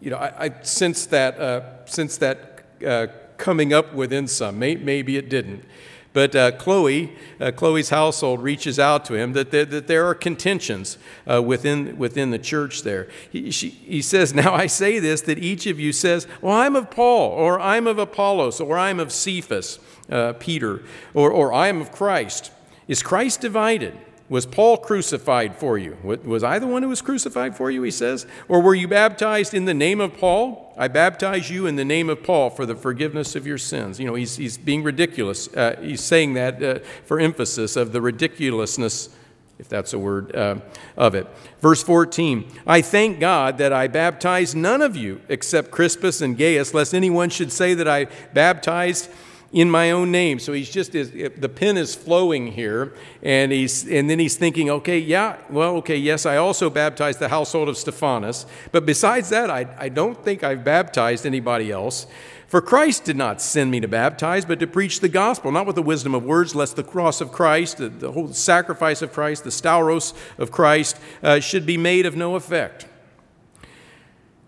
you know, I, I sense that, uh, sense that uh, coming up within some. Maybe it didn't. But uh, Chloe, uh, Chloe's household reaches out to him that there, that there are contentions uh, within, within the church there. He, she, he says, Now I say this that each of you says, Well, I'm of Paul, or I'm of Apollos, or I'm of Cephas uh, Peter, or, or I am of Christ. Is Christ divided? Was Paul crucified for you? Was I the one who was crucified for you, he says? Or were you baptized in the name of Paul? I baptize you in the name of Paul for the forgiveness of your sins. You know, he's, he's being ridiculous. Uh, he's saying that uh, for emphasis of the ridiculousness, if that's a word, uh, of it. Verse 14 I thank God that I baptized none of you except Crispus and Gaius, lest anyone should say that I baptized in my own name. So he's just, the pen is flowing here, and, he's, and then he's thinking, okay, yeah, well, okay, yes, I also baptized the household of Stephanas, but besides that, I, I don't think I've baptized anybody else. For Christ did not send me to baptize, but to preach the gospel, not with the wisdom of words, lest the cross of Christ, the, the whole sacrifice of Christ, the stauros of Christ, uh, should be made of no effect.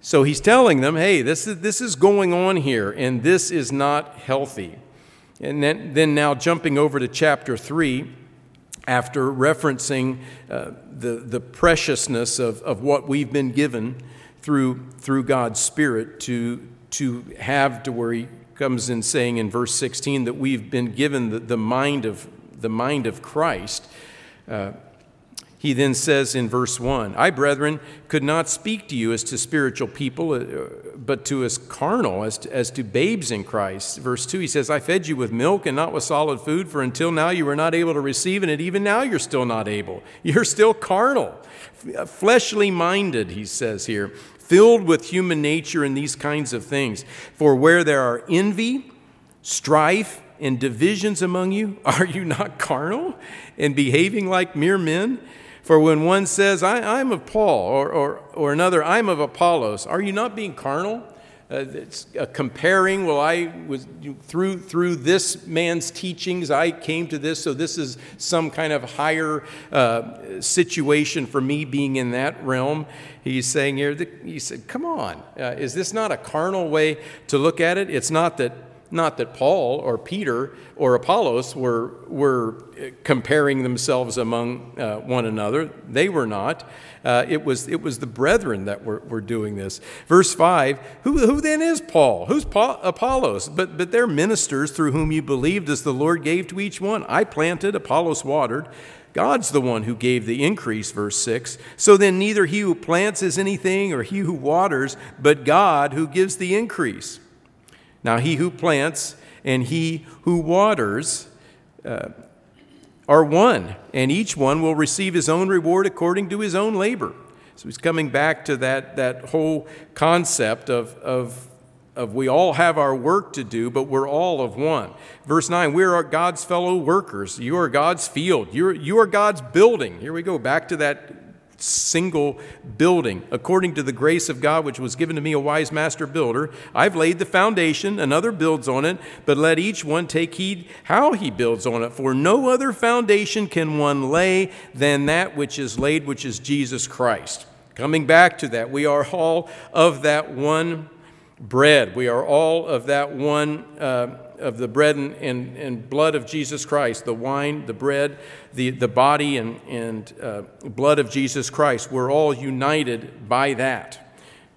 So he's telling them, hey, this is, this is going on here, and this is not healthy. And then, then now jumping over to chapter 3, after referencing uh, the, the preciousness of, of what we've been given through, through God's Spirit to, to have to where he comes in saying in verse 16 that we've been given the, the mind of the mind of Christ. Uh, he then says in verse 1 I, brethren, could not speak to you as to spiritual people, uh, but to as carnal, as to, as to babes in Christ. Verse 2, he says, I fed you with milk and not with solid food, for until now you were not able to receive, and even now you're still not able. You're still carnal, fleshly minded, he says here, filled with human nature and these kinds of things. For where there are envy, strife, and divisions among you, are you not carnal and behaving like mere men? For when one says, I, am of Paul, or, or, or another, I'm of Apollos, are you not being carnal? Uh, it's comparing, well, I was through, through this man's teachings, I came to this, so this is some kind of higher uh, situation for me being in that realm. He's saying here, he said, Come on, uh, is this not a carnal way to look at it? It's not that not that Paul or Peter or Apollos were, were comparing themselves among uh, one another. They were not. Uh, it, was, it was the brethren that were, were doing this. Verse 5 who, who then is Paul? Who's Paul, Apollos? But, but they're ministers through whom you believed as the Lord gave to each one. I planted, Apollos watered. God's the one who gave the increase, verse 6. So then, neither he who plants is anything or he who waters, but God who gives the increase. Now, he who plants and he who waters uh, are one, and each one will receive his own reward according to his own labor. So he's coming back to that, that whole concept of, of, of we all have our work to do, but we're all of one. Verse 9, we are God's fellow workers. You are God's field. You're, you are God's building. Here we go, back to that single building. According to the grace of God, which was given to me, a wise master builder, I've laid the foundation, another builds on it, but let each one take heed how he builds on it. For no other foundation can one lay than that which is laid, which is Jesus Christ. Coming back to that, we are all of that one bread. We are all of that one. Uh, of the bread and, and, and, blood of Jesus Christ, the wine, the bread, the, the body and, and uh, blood of Jesus Christ. We're all united by that.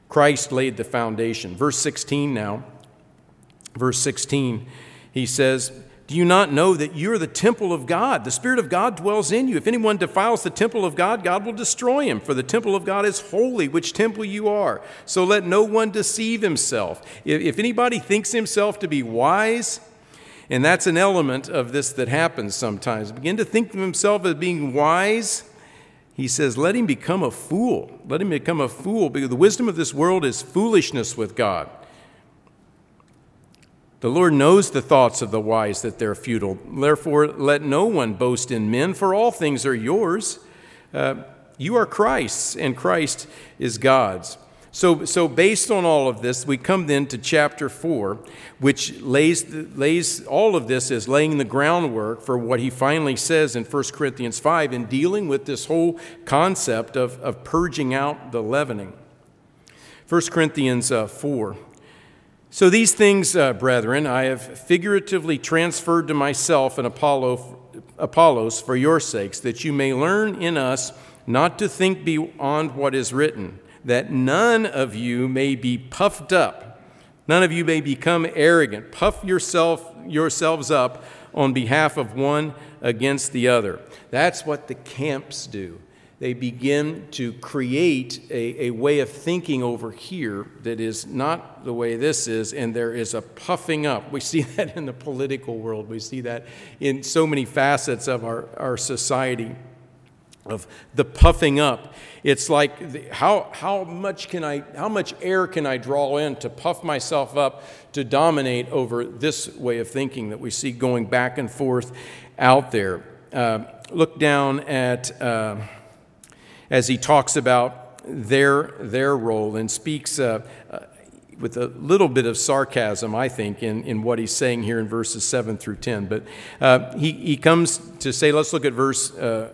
Christ laid the foundation. Verse 16 now. Verse 16, he says, do you not know that you're the temple of God? The Spirit of God dwells in you. If anyone defiles the temple of God, God will destroy him, for the temple of God is holy, which temple you are. So let no one deceive himself. If anybody thinks himself to be wise, and that's an element of this that happens sometimes, begin to think of himself as being wise. He says, let him become a fool. Let him become a fool, because the wisdom of this world is foolishness with God. The Lord knows the thoughts of the wise that they're futile. Therefore, let no one boast in men, for all things are yours. Uh, you are Christ's, and Christ is God's. So, so, based on all of this, we come then to chapter 4, which lays, lays all of this is laying the groundwork for what he finally says in 1 Corinthians 5 in dealing with this whole concept of, of purging out the leavening. 1 Corinthians uh, 4. So, these things, uh, brethren, I have figuratively transferred to myself and Apollo, Apollos for your sakes, that you may learn in us not to think beyond what is written, that none of you may be puffed up, none of you may become arrogant, puff yourself, yourselves up on behalf of one against the other. That's what the camps do they begin to create a, a way of thinking over here that is not the way this is, and there is a puffing up. We see that in the political world, we see that in so many facets of our, our society. of the puffing up. It's like the, how, how much can I how much air can I draw in to puff myself up to dominate over this way of thinking that we see going back and forth out there. Uh, look down at uh, as he talks about their their role and speaks. Uh, uh with a little bit of sarcasm, I think, in, in what he's saying here in verses 7 through 10. But uh, he, he comes to say, let's look at verse uh,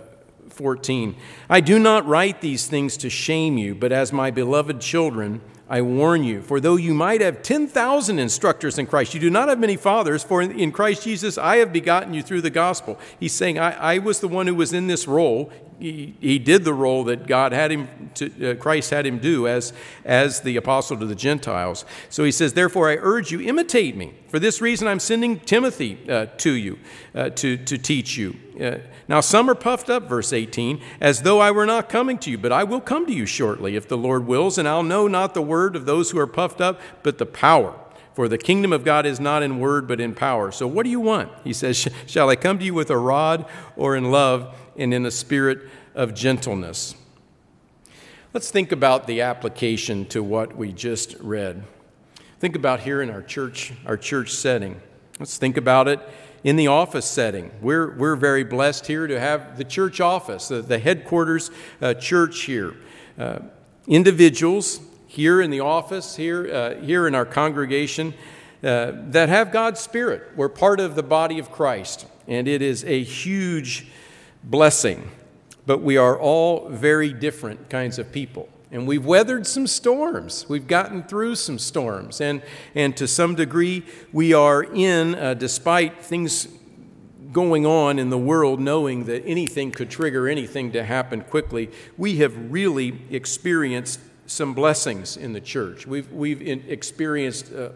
14. I do not write these things to shame you, but as my beloved children, I warn you. For though you might have 10,000 instructors in Christ, you do not have many fathers, for in Christ Jesus I have begotten you through the gospel. He's saying, I, I was the one who was in this role. He, he did the role that God had him, to, uh, Christ had him do as, as the apostle to the Gentiles. So he says, Therefore I urge you, imitate me. For this reason I'm sending Timothy uh, to you uh, to, to teach you. Uh, now, some are puffed up, verse 18, as though I were not coming to you, but I will come to you shortly, if the Lord wills, and I'll know not the word of those who are puffed up, but the power. For the kingdom of God is not in word, but in power. So, what do you want? He says, Shall I come to you with a rod or in love and in a spirit of gentleness? Let's think about the application to what we just read. Think about here in our church, our church setting. Let's think about it in the office setting. We're, we're very blessed here to have the church office, the, the headquarters uh, church here. Uh, individuals here in the office, here, uh, here in our congregation, uh, that have God's Spirit. We're part of the body of Christ, and it is a huge blessing. But we are all very different kinds of people. And we've weathered some storms. We've gotten through some storms. And, and to some degree, we are in, uh, despite things going on in the world, knowing that anything could trigger anything to happen quickly, we have really experienced some blessings in the church. We've, we've experienced uh,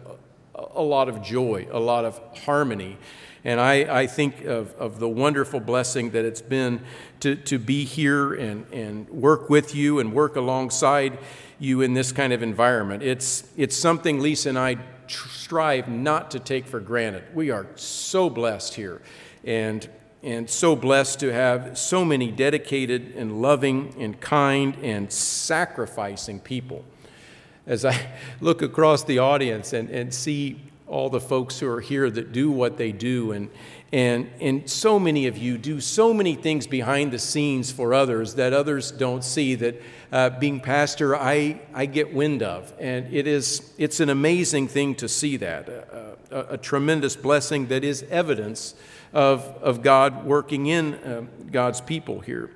a lot of joy, a lot of harmony. And I, I think of, of the wonderful blessing that it's been to, to be here and, and work with you and work alongside you in this kind of environment. It's, it's something Lisa and I tr- strive not to take for granted. We are so blessed here and, and so blessed to have so many dedicated and loving and kind and sacrificing people. As I look across the audience and, and see all the folks who are here that do what they do. And, and, and so many of you do so many things behind the scenes for others that others don't see that uh, being pastor, I, I get wind of. And it is, it's an amazing thing to see that, a, a, a tremendous blessing that is evidence of, of God working in uh, God's people here.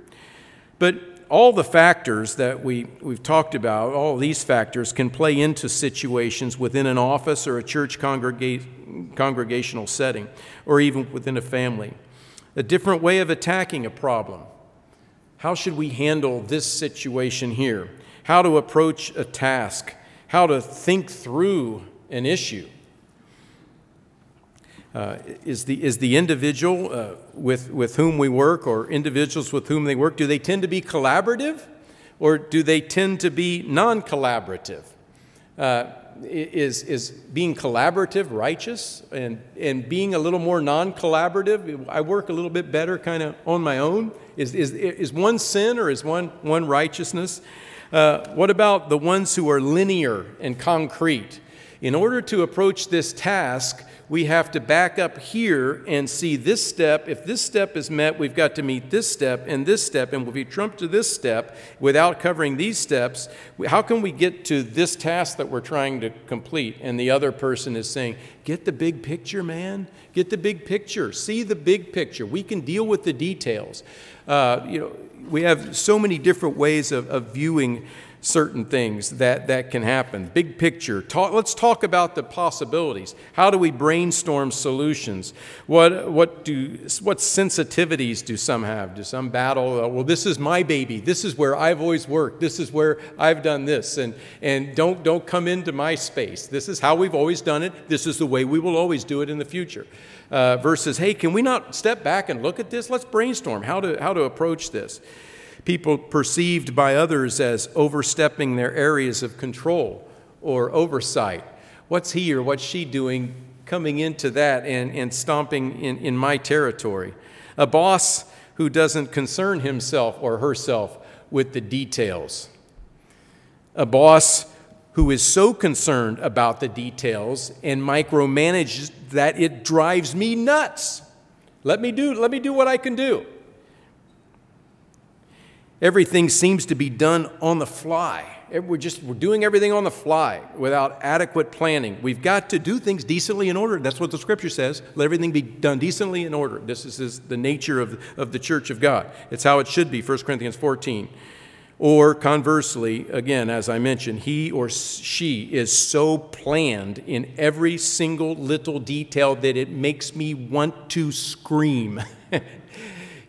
But all the factors that we, we've talked about, all these factors can play into situations within an office or a church congrega- congregational setting, or even within a family. A different way of attacking a problem. How should we handle this situation here? How to approach a task? How to think through an issue? Uh, is, the, is the individual uh, with, with whom we work or individuals with whom they work, do they tend to be collaborative or do they tend to be non collaborative? Uh, is, is being collaborative righteous and, and being a little more non collaborative? I work a little bit better kind of on my own. Is, is, is one sin or is one, one righteousness? Uh, what about the ones who are linear and concrete? In order to approach this task, we have to back up here and see this step. If this step is met, we've got to meet this step and this step. And if we jump to this step without covering these steps, how can we get to this task that we're trying to complete? And the other person is saying, Get the big picture, man. Get the big picture. See the big picture. We can deal with the details. Uh, you know, we have so many different ways of, of viewing certain things that, that can happen. Big picture. Talk, let's talk about the possibilities. How do we brainstorm solutions? What, what, do, what sensitivities do some have? Do some battle, uh, well, this is my baby. This is where I've always worked. This is where I've done this. And, and don't, don't come into my space. This is how we've always done it. This is the way we will always do it in the future. Uh, versus, hey, can we not step back and look at this? Let's brainstorm how to, how to approach this people perceived by others as overstepping their areas of control or oversight. What's he or what's she doing coming into that and, and stomping in, in my territory? A boss who doesn't concern himself or herself with the details. A boss who is so concerned about the details and micromanages that it drives me nuts. Let me do, let me do what I can do. Everything seems to be done on the fly. Eh, we're just we're doing everything on the fly without adequate planning. We've got to do things decently in order. That's what the scripture says. Let everything be done decently in order. This is, is the nature of, of the church of God. It's how it should be, 1 Corinthians 14. Or conversely, again, as I mentioned, he or she is so planned in every single little detail that it makes me want to scream.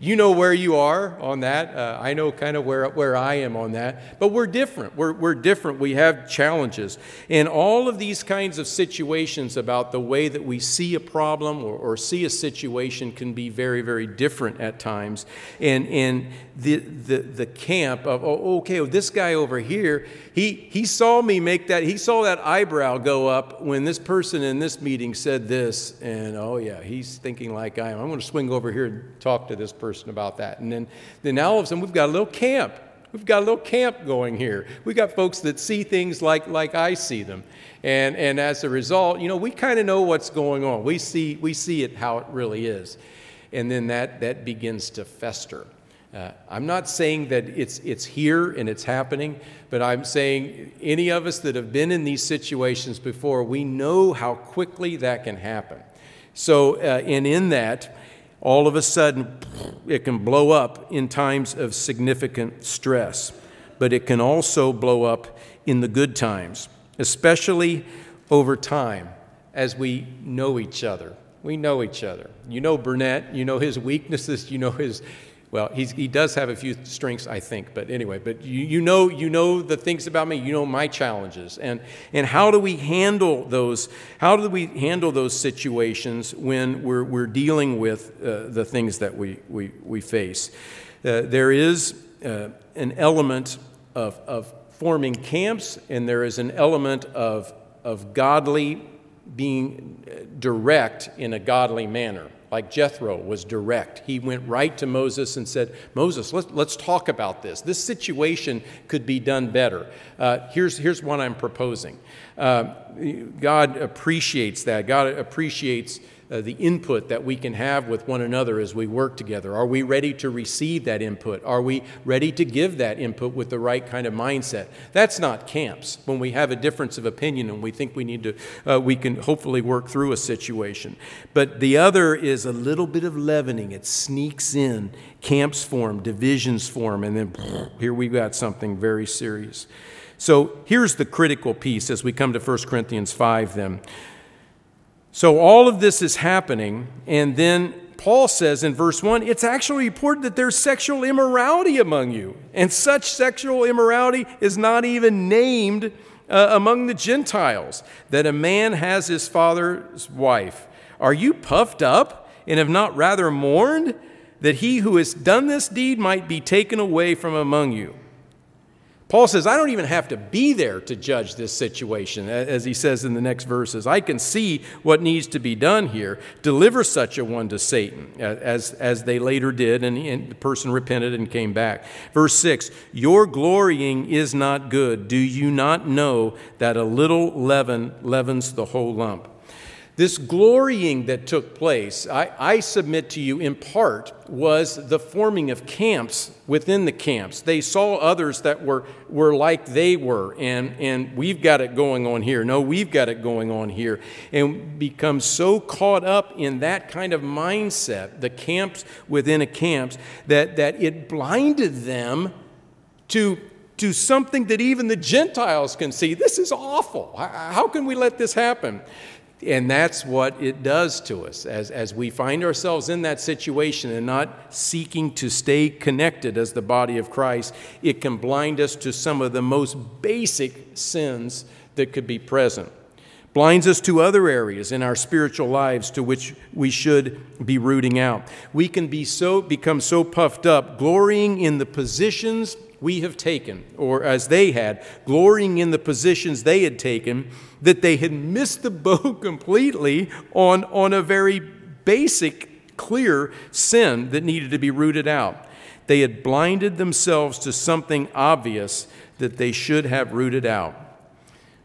You know where you are on that. Uh, I know kind of where, where I am on that. But we're different. We're, we're different. We have challenges. And all of these kinds of situations about the way that we see a problem or, or see a situation can be very, very different at times. And, and the, the, the camp of, oh, okay, well, this guy over here, he, he saw me make that, he saw that eyebrow go up when this person in this meeting said this. And oh, yeah, he's thinking like I am. I'm going to swing over here and talk to this person about that. And then, then all of a sudden, we've got a little camp. We've got a little camp going here. We've got folks that see things like, like I see them. And, and as a result, you know, we kind of know what's going on. We see, we see it how it really is. And then that, that begins to fester. Uh, I'm not saying that it's, it's here and it's happening, but I'm saying any of us that have been in these situations before, we know how quickly that can happen. So, uh, and in that, all of a sudden, it can blow up in times of significant stress, but it can also blow up in the good times, especially over time as we know each other. We know each other. You know Burnett, you know his weaknesses, you know his well, he does have a few strengths, I think, but anyway, but you, you, know, you know the things about me, you know my challenges. And, and how do we handle those? How do we handle those situations when we're, we're dealing with uh, the things that we, we, we face? Uh, there is uh, an element of, of forming camps, and there is an element of, of godly being uh, direct in a godly manner like Jethro was direct. He went right to Moses and said, Moses, let's, let's talk about this. This situation could be done better. Uh, here's, here's what I'm proposing. Uh, God appreciates that. God appreciates uh, the input that we can have with one another as we work together? Are we ready to receive that input? Are we ready to give that input with the right kind of mindset? That's not camps. When we have a difference of opinion and we think we need to, uh, we can hopefully work through a situation. But the other is a little bit of leavening. It sneaks in. Camps form, divisions form, and then here we've got something very serious. So here's the critical piece as we come to 1 Corinthians 5 then. So all of this is happening, and then Paul says in verse 1 it's actually reported that there's sexual immorality among you, and such sexual immorality is not even named uh, among the Gentiles, that a man has his father's wife. Are you puffed up and have not rather mourned that he who has done this deed might be taken away from among you? Paul says, I don't even have to be there to judge this situation, as he says in the next verses. I can see what needs to be done here. Deliver such a one to Satan, as, as they later did, and, and the person repented and came back. Verse 6 Your glorying is not good. Do you not know that a little leaven leavens the whole lump? This glorying that took place, I, I, submit to you in part, was the forming of camps within the camps. They saw others that were, were like they were, and, and we've got it going on here. No, we've got it going on here. And become so caught up in that kind of mindset, the camps within a camps, that, that it blinded them to to something that even the Gentiles can see. This is awful. How can we let this happen? And that's what it does to us as, as we find ourselves in that situation and not seeking to stay connected as the body of Christ. It can blind us to some of the most basic sins that could be present. Blinds us to other areas in our spiritual lives to which we should be rooting out. We can be so, become so puffed up, glorying in the positions we have taken, or as they had, glorying in the positions they had taken, that they had missed the boat completely on, on a very basic clear sin that needed to be rooted out. They had blinded themselves to something obvious that they should have rooted out.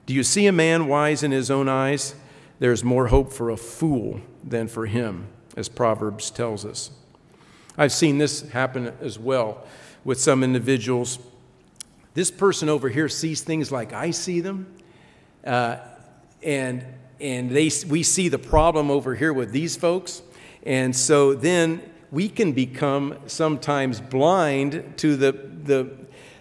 Do you see a man wise in his own eyes? There's more hope for a fool than for him, as Proverbs tells us. I've seen this happen as well with some individuals. This person over here sees things like I see them, uh, and, and they, we see the problem over here with these folks. And so then we can become sometimes blind to the, the,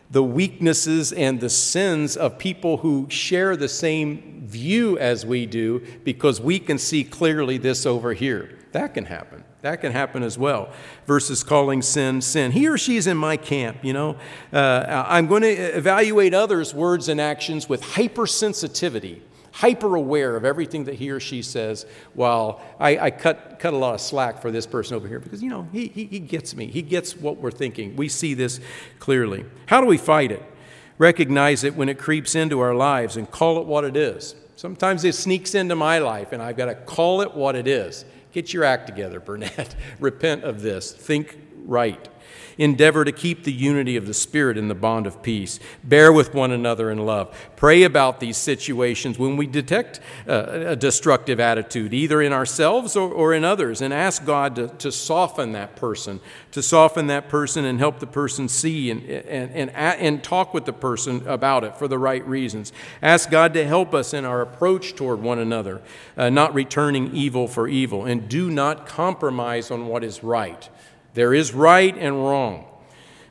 the weaknesses and the sins of people who share the same view as we do because we can see clearly this over here. That can happen. That can happen as well, versus calling sin sin. He or she is in my camp, you know. Uh, I'm going to evaluate others' words and actions with hypersensitivity hyper aware of everything that he or she says, while I, I, cut, cut a lot of slack for this person over here because, you know, he, he, he gets me. He gets what we're thinking. We see this clearly. How do we fight it? Recognize it when it creeps into our lives and call it what it is. Sometimes it sneaks into my life, and I've got to call it what it is. Get your act together, Burnett. Repent of this. Think right. Endeavor to keep the unity of the Spirit in the bond of peace. Bear with one another in love. Pray about these situations when we detect a destructive attitude, either in ourselves or, or in others, and ask God to, to soften that person, to soften that person and help the person see and, and, and, and talk with the person about it for the right reasons. Ask God to help us in our approach toward one another, uh, not returning evil for evil, and do not compromise on what is right. There is right and wrong,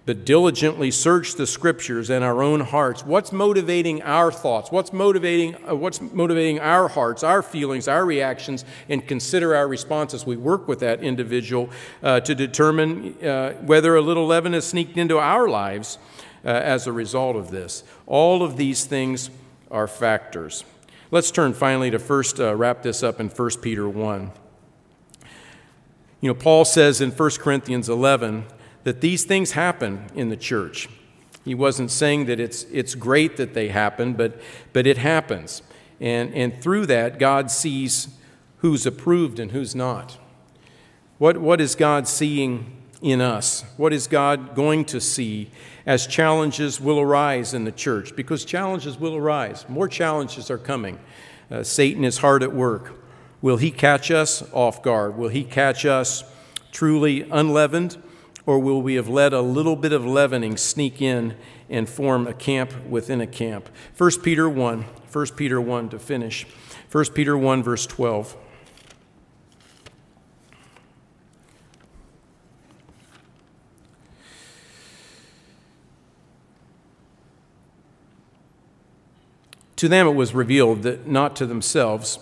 but diligently search the scriptures and our own hearts. What's motivating our thoughts? What's motivating, uh, what's motivating our hearts, our feelings, our reactions, and consider our responses. We work with that individual uh, to determine uh, whether a little leaven has sneaked into our lives uh, as a result of this. All of these things are factors. Let's turn finally to first uh, wrap this up in 1 Peter 1. You know, Paul says in 1 Corinthians 11 that these things happen in the church. He wasn't saying that it's, it's great that they happen, but, but it happens. And, and through that, God sees who's approved and who's not. What, what is God seeing in us? What is God going to see as challenges will arise in the church? Because challenges will arise. More challenges are coming. Uh, Satan is hard at work. Will he catch us off guard? Will he catch us truly unleavened? Or will we have let a little bit of leavening sneak in and form a camp within a camp? 1 Peter 1, 1 Peter 1 to finish. 1 Peter 1, verse 12. To them it was revealed that not to themselves,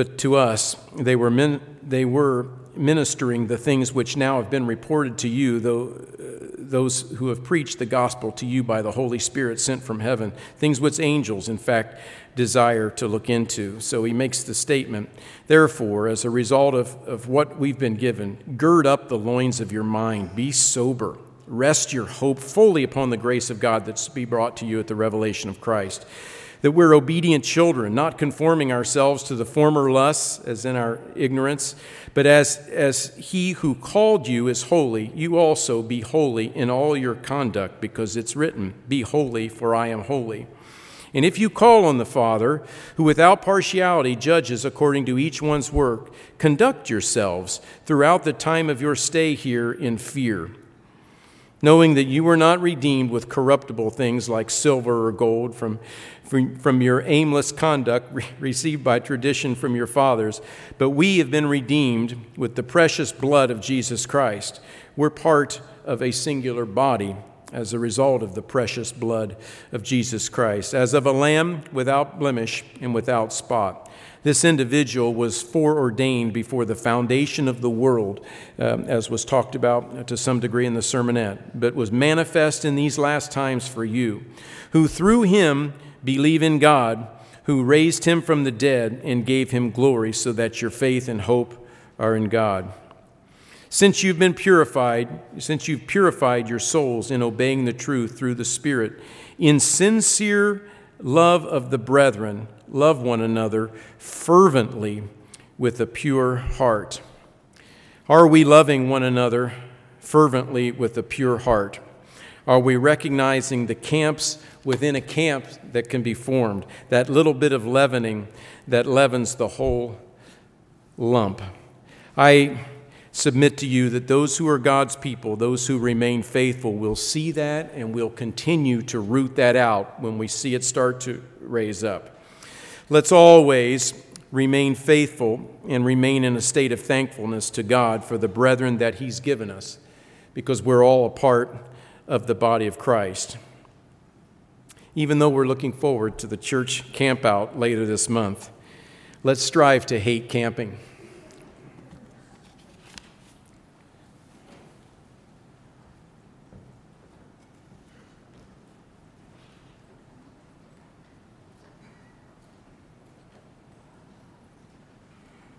but to us, they were, they were ministering the things which now have been reported to you, though, uh, those who have preached the gospel to you by the Holy Spirit sent from heaven, things which angels, in fact, desire to look into. So he makes the statement, therefore, as a result of, of what we've been given, gird up the loins of your mind, be sober, rest your hope fully upon the grace of God that's to be brought to you at the revelation of Christ that we're obedient children, not conforming ourselves to the former lusts as in our ignorance, but as, as he who called you is holy, you also be holy in all your conduct, because it's written, Be holy, for I am holy. And if you call on the Father, who without partiality judges according to each one's work, conduct yourselves throughout the time of your stay here in fear knowing that you were not redeemed with corruptible things like silver or gold from, from, from your aimless conduct re- received by tradition from your fathers, but we have been redeemed with the precious blood of Jesus Christ. We're part of a singular body as a result of the precious blood of Jesus Christ, as of a lamb without blemish and without spot. This individual was foreordained before the foundation of the world, um, as was talked about to some degree in the sermonette, but was manifest in these last times for you, who through him believe in God, who raised him from the dead and gave him glory, so that your faith and hope are in God. Since you've been purified, since you've purified your souls in obeying the truth through the Spirit, in sincere love of the brethren, love one another fervently with a pure heart? Are we loving one another fervently with a pure heart? Are we recognizing the camps within a camp that can be formed, that little bit of leavening that leavens the whole lump? I submit to you that those who are God's people, those who remain faithful, will see that and will continue to root that out when we see it start to raise up. Let's always remain faithful and remain in a state of thankfulness to God for the brethren that He's given us, because we're all a part of the body of Christ. Even though we're looking forward to the church campout later this month, let's strive to hate camping.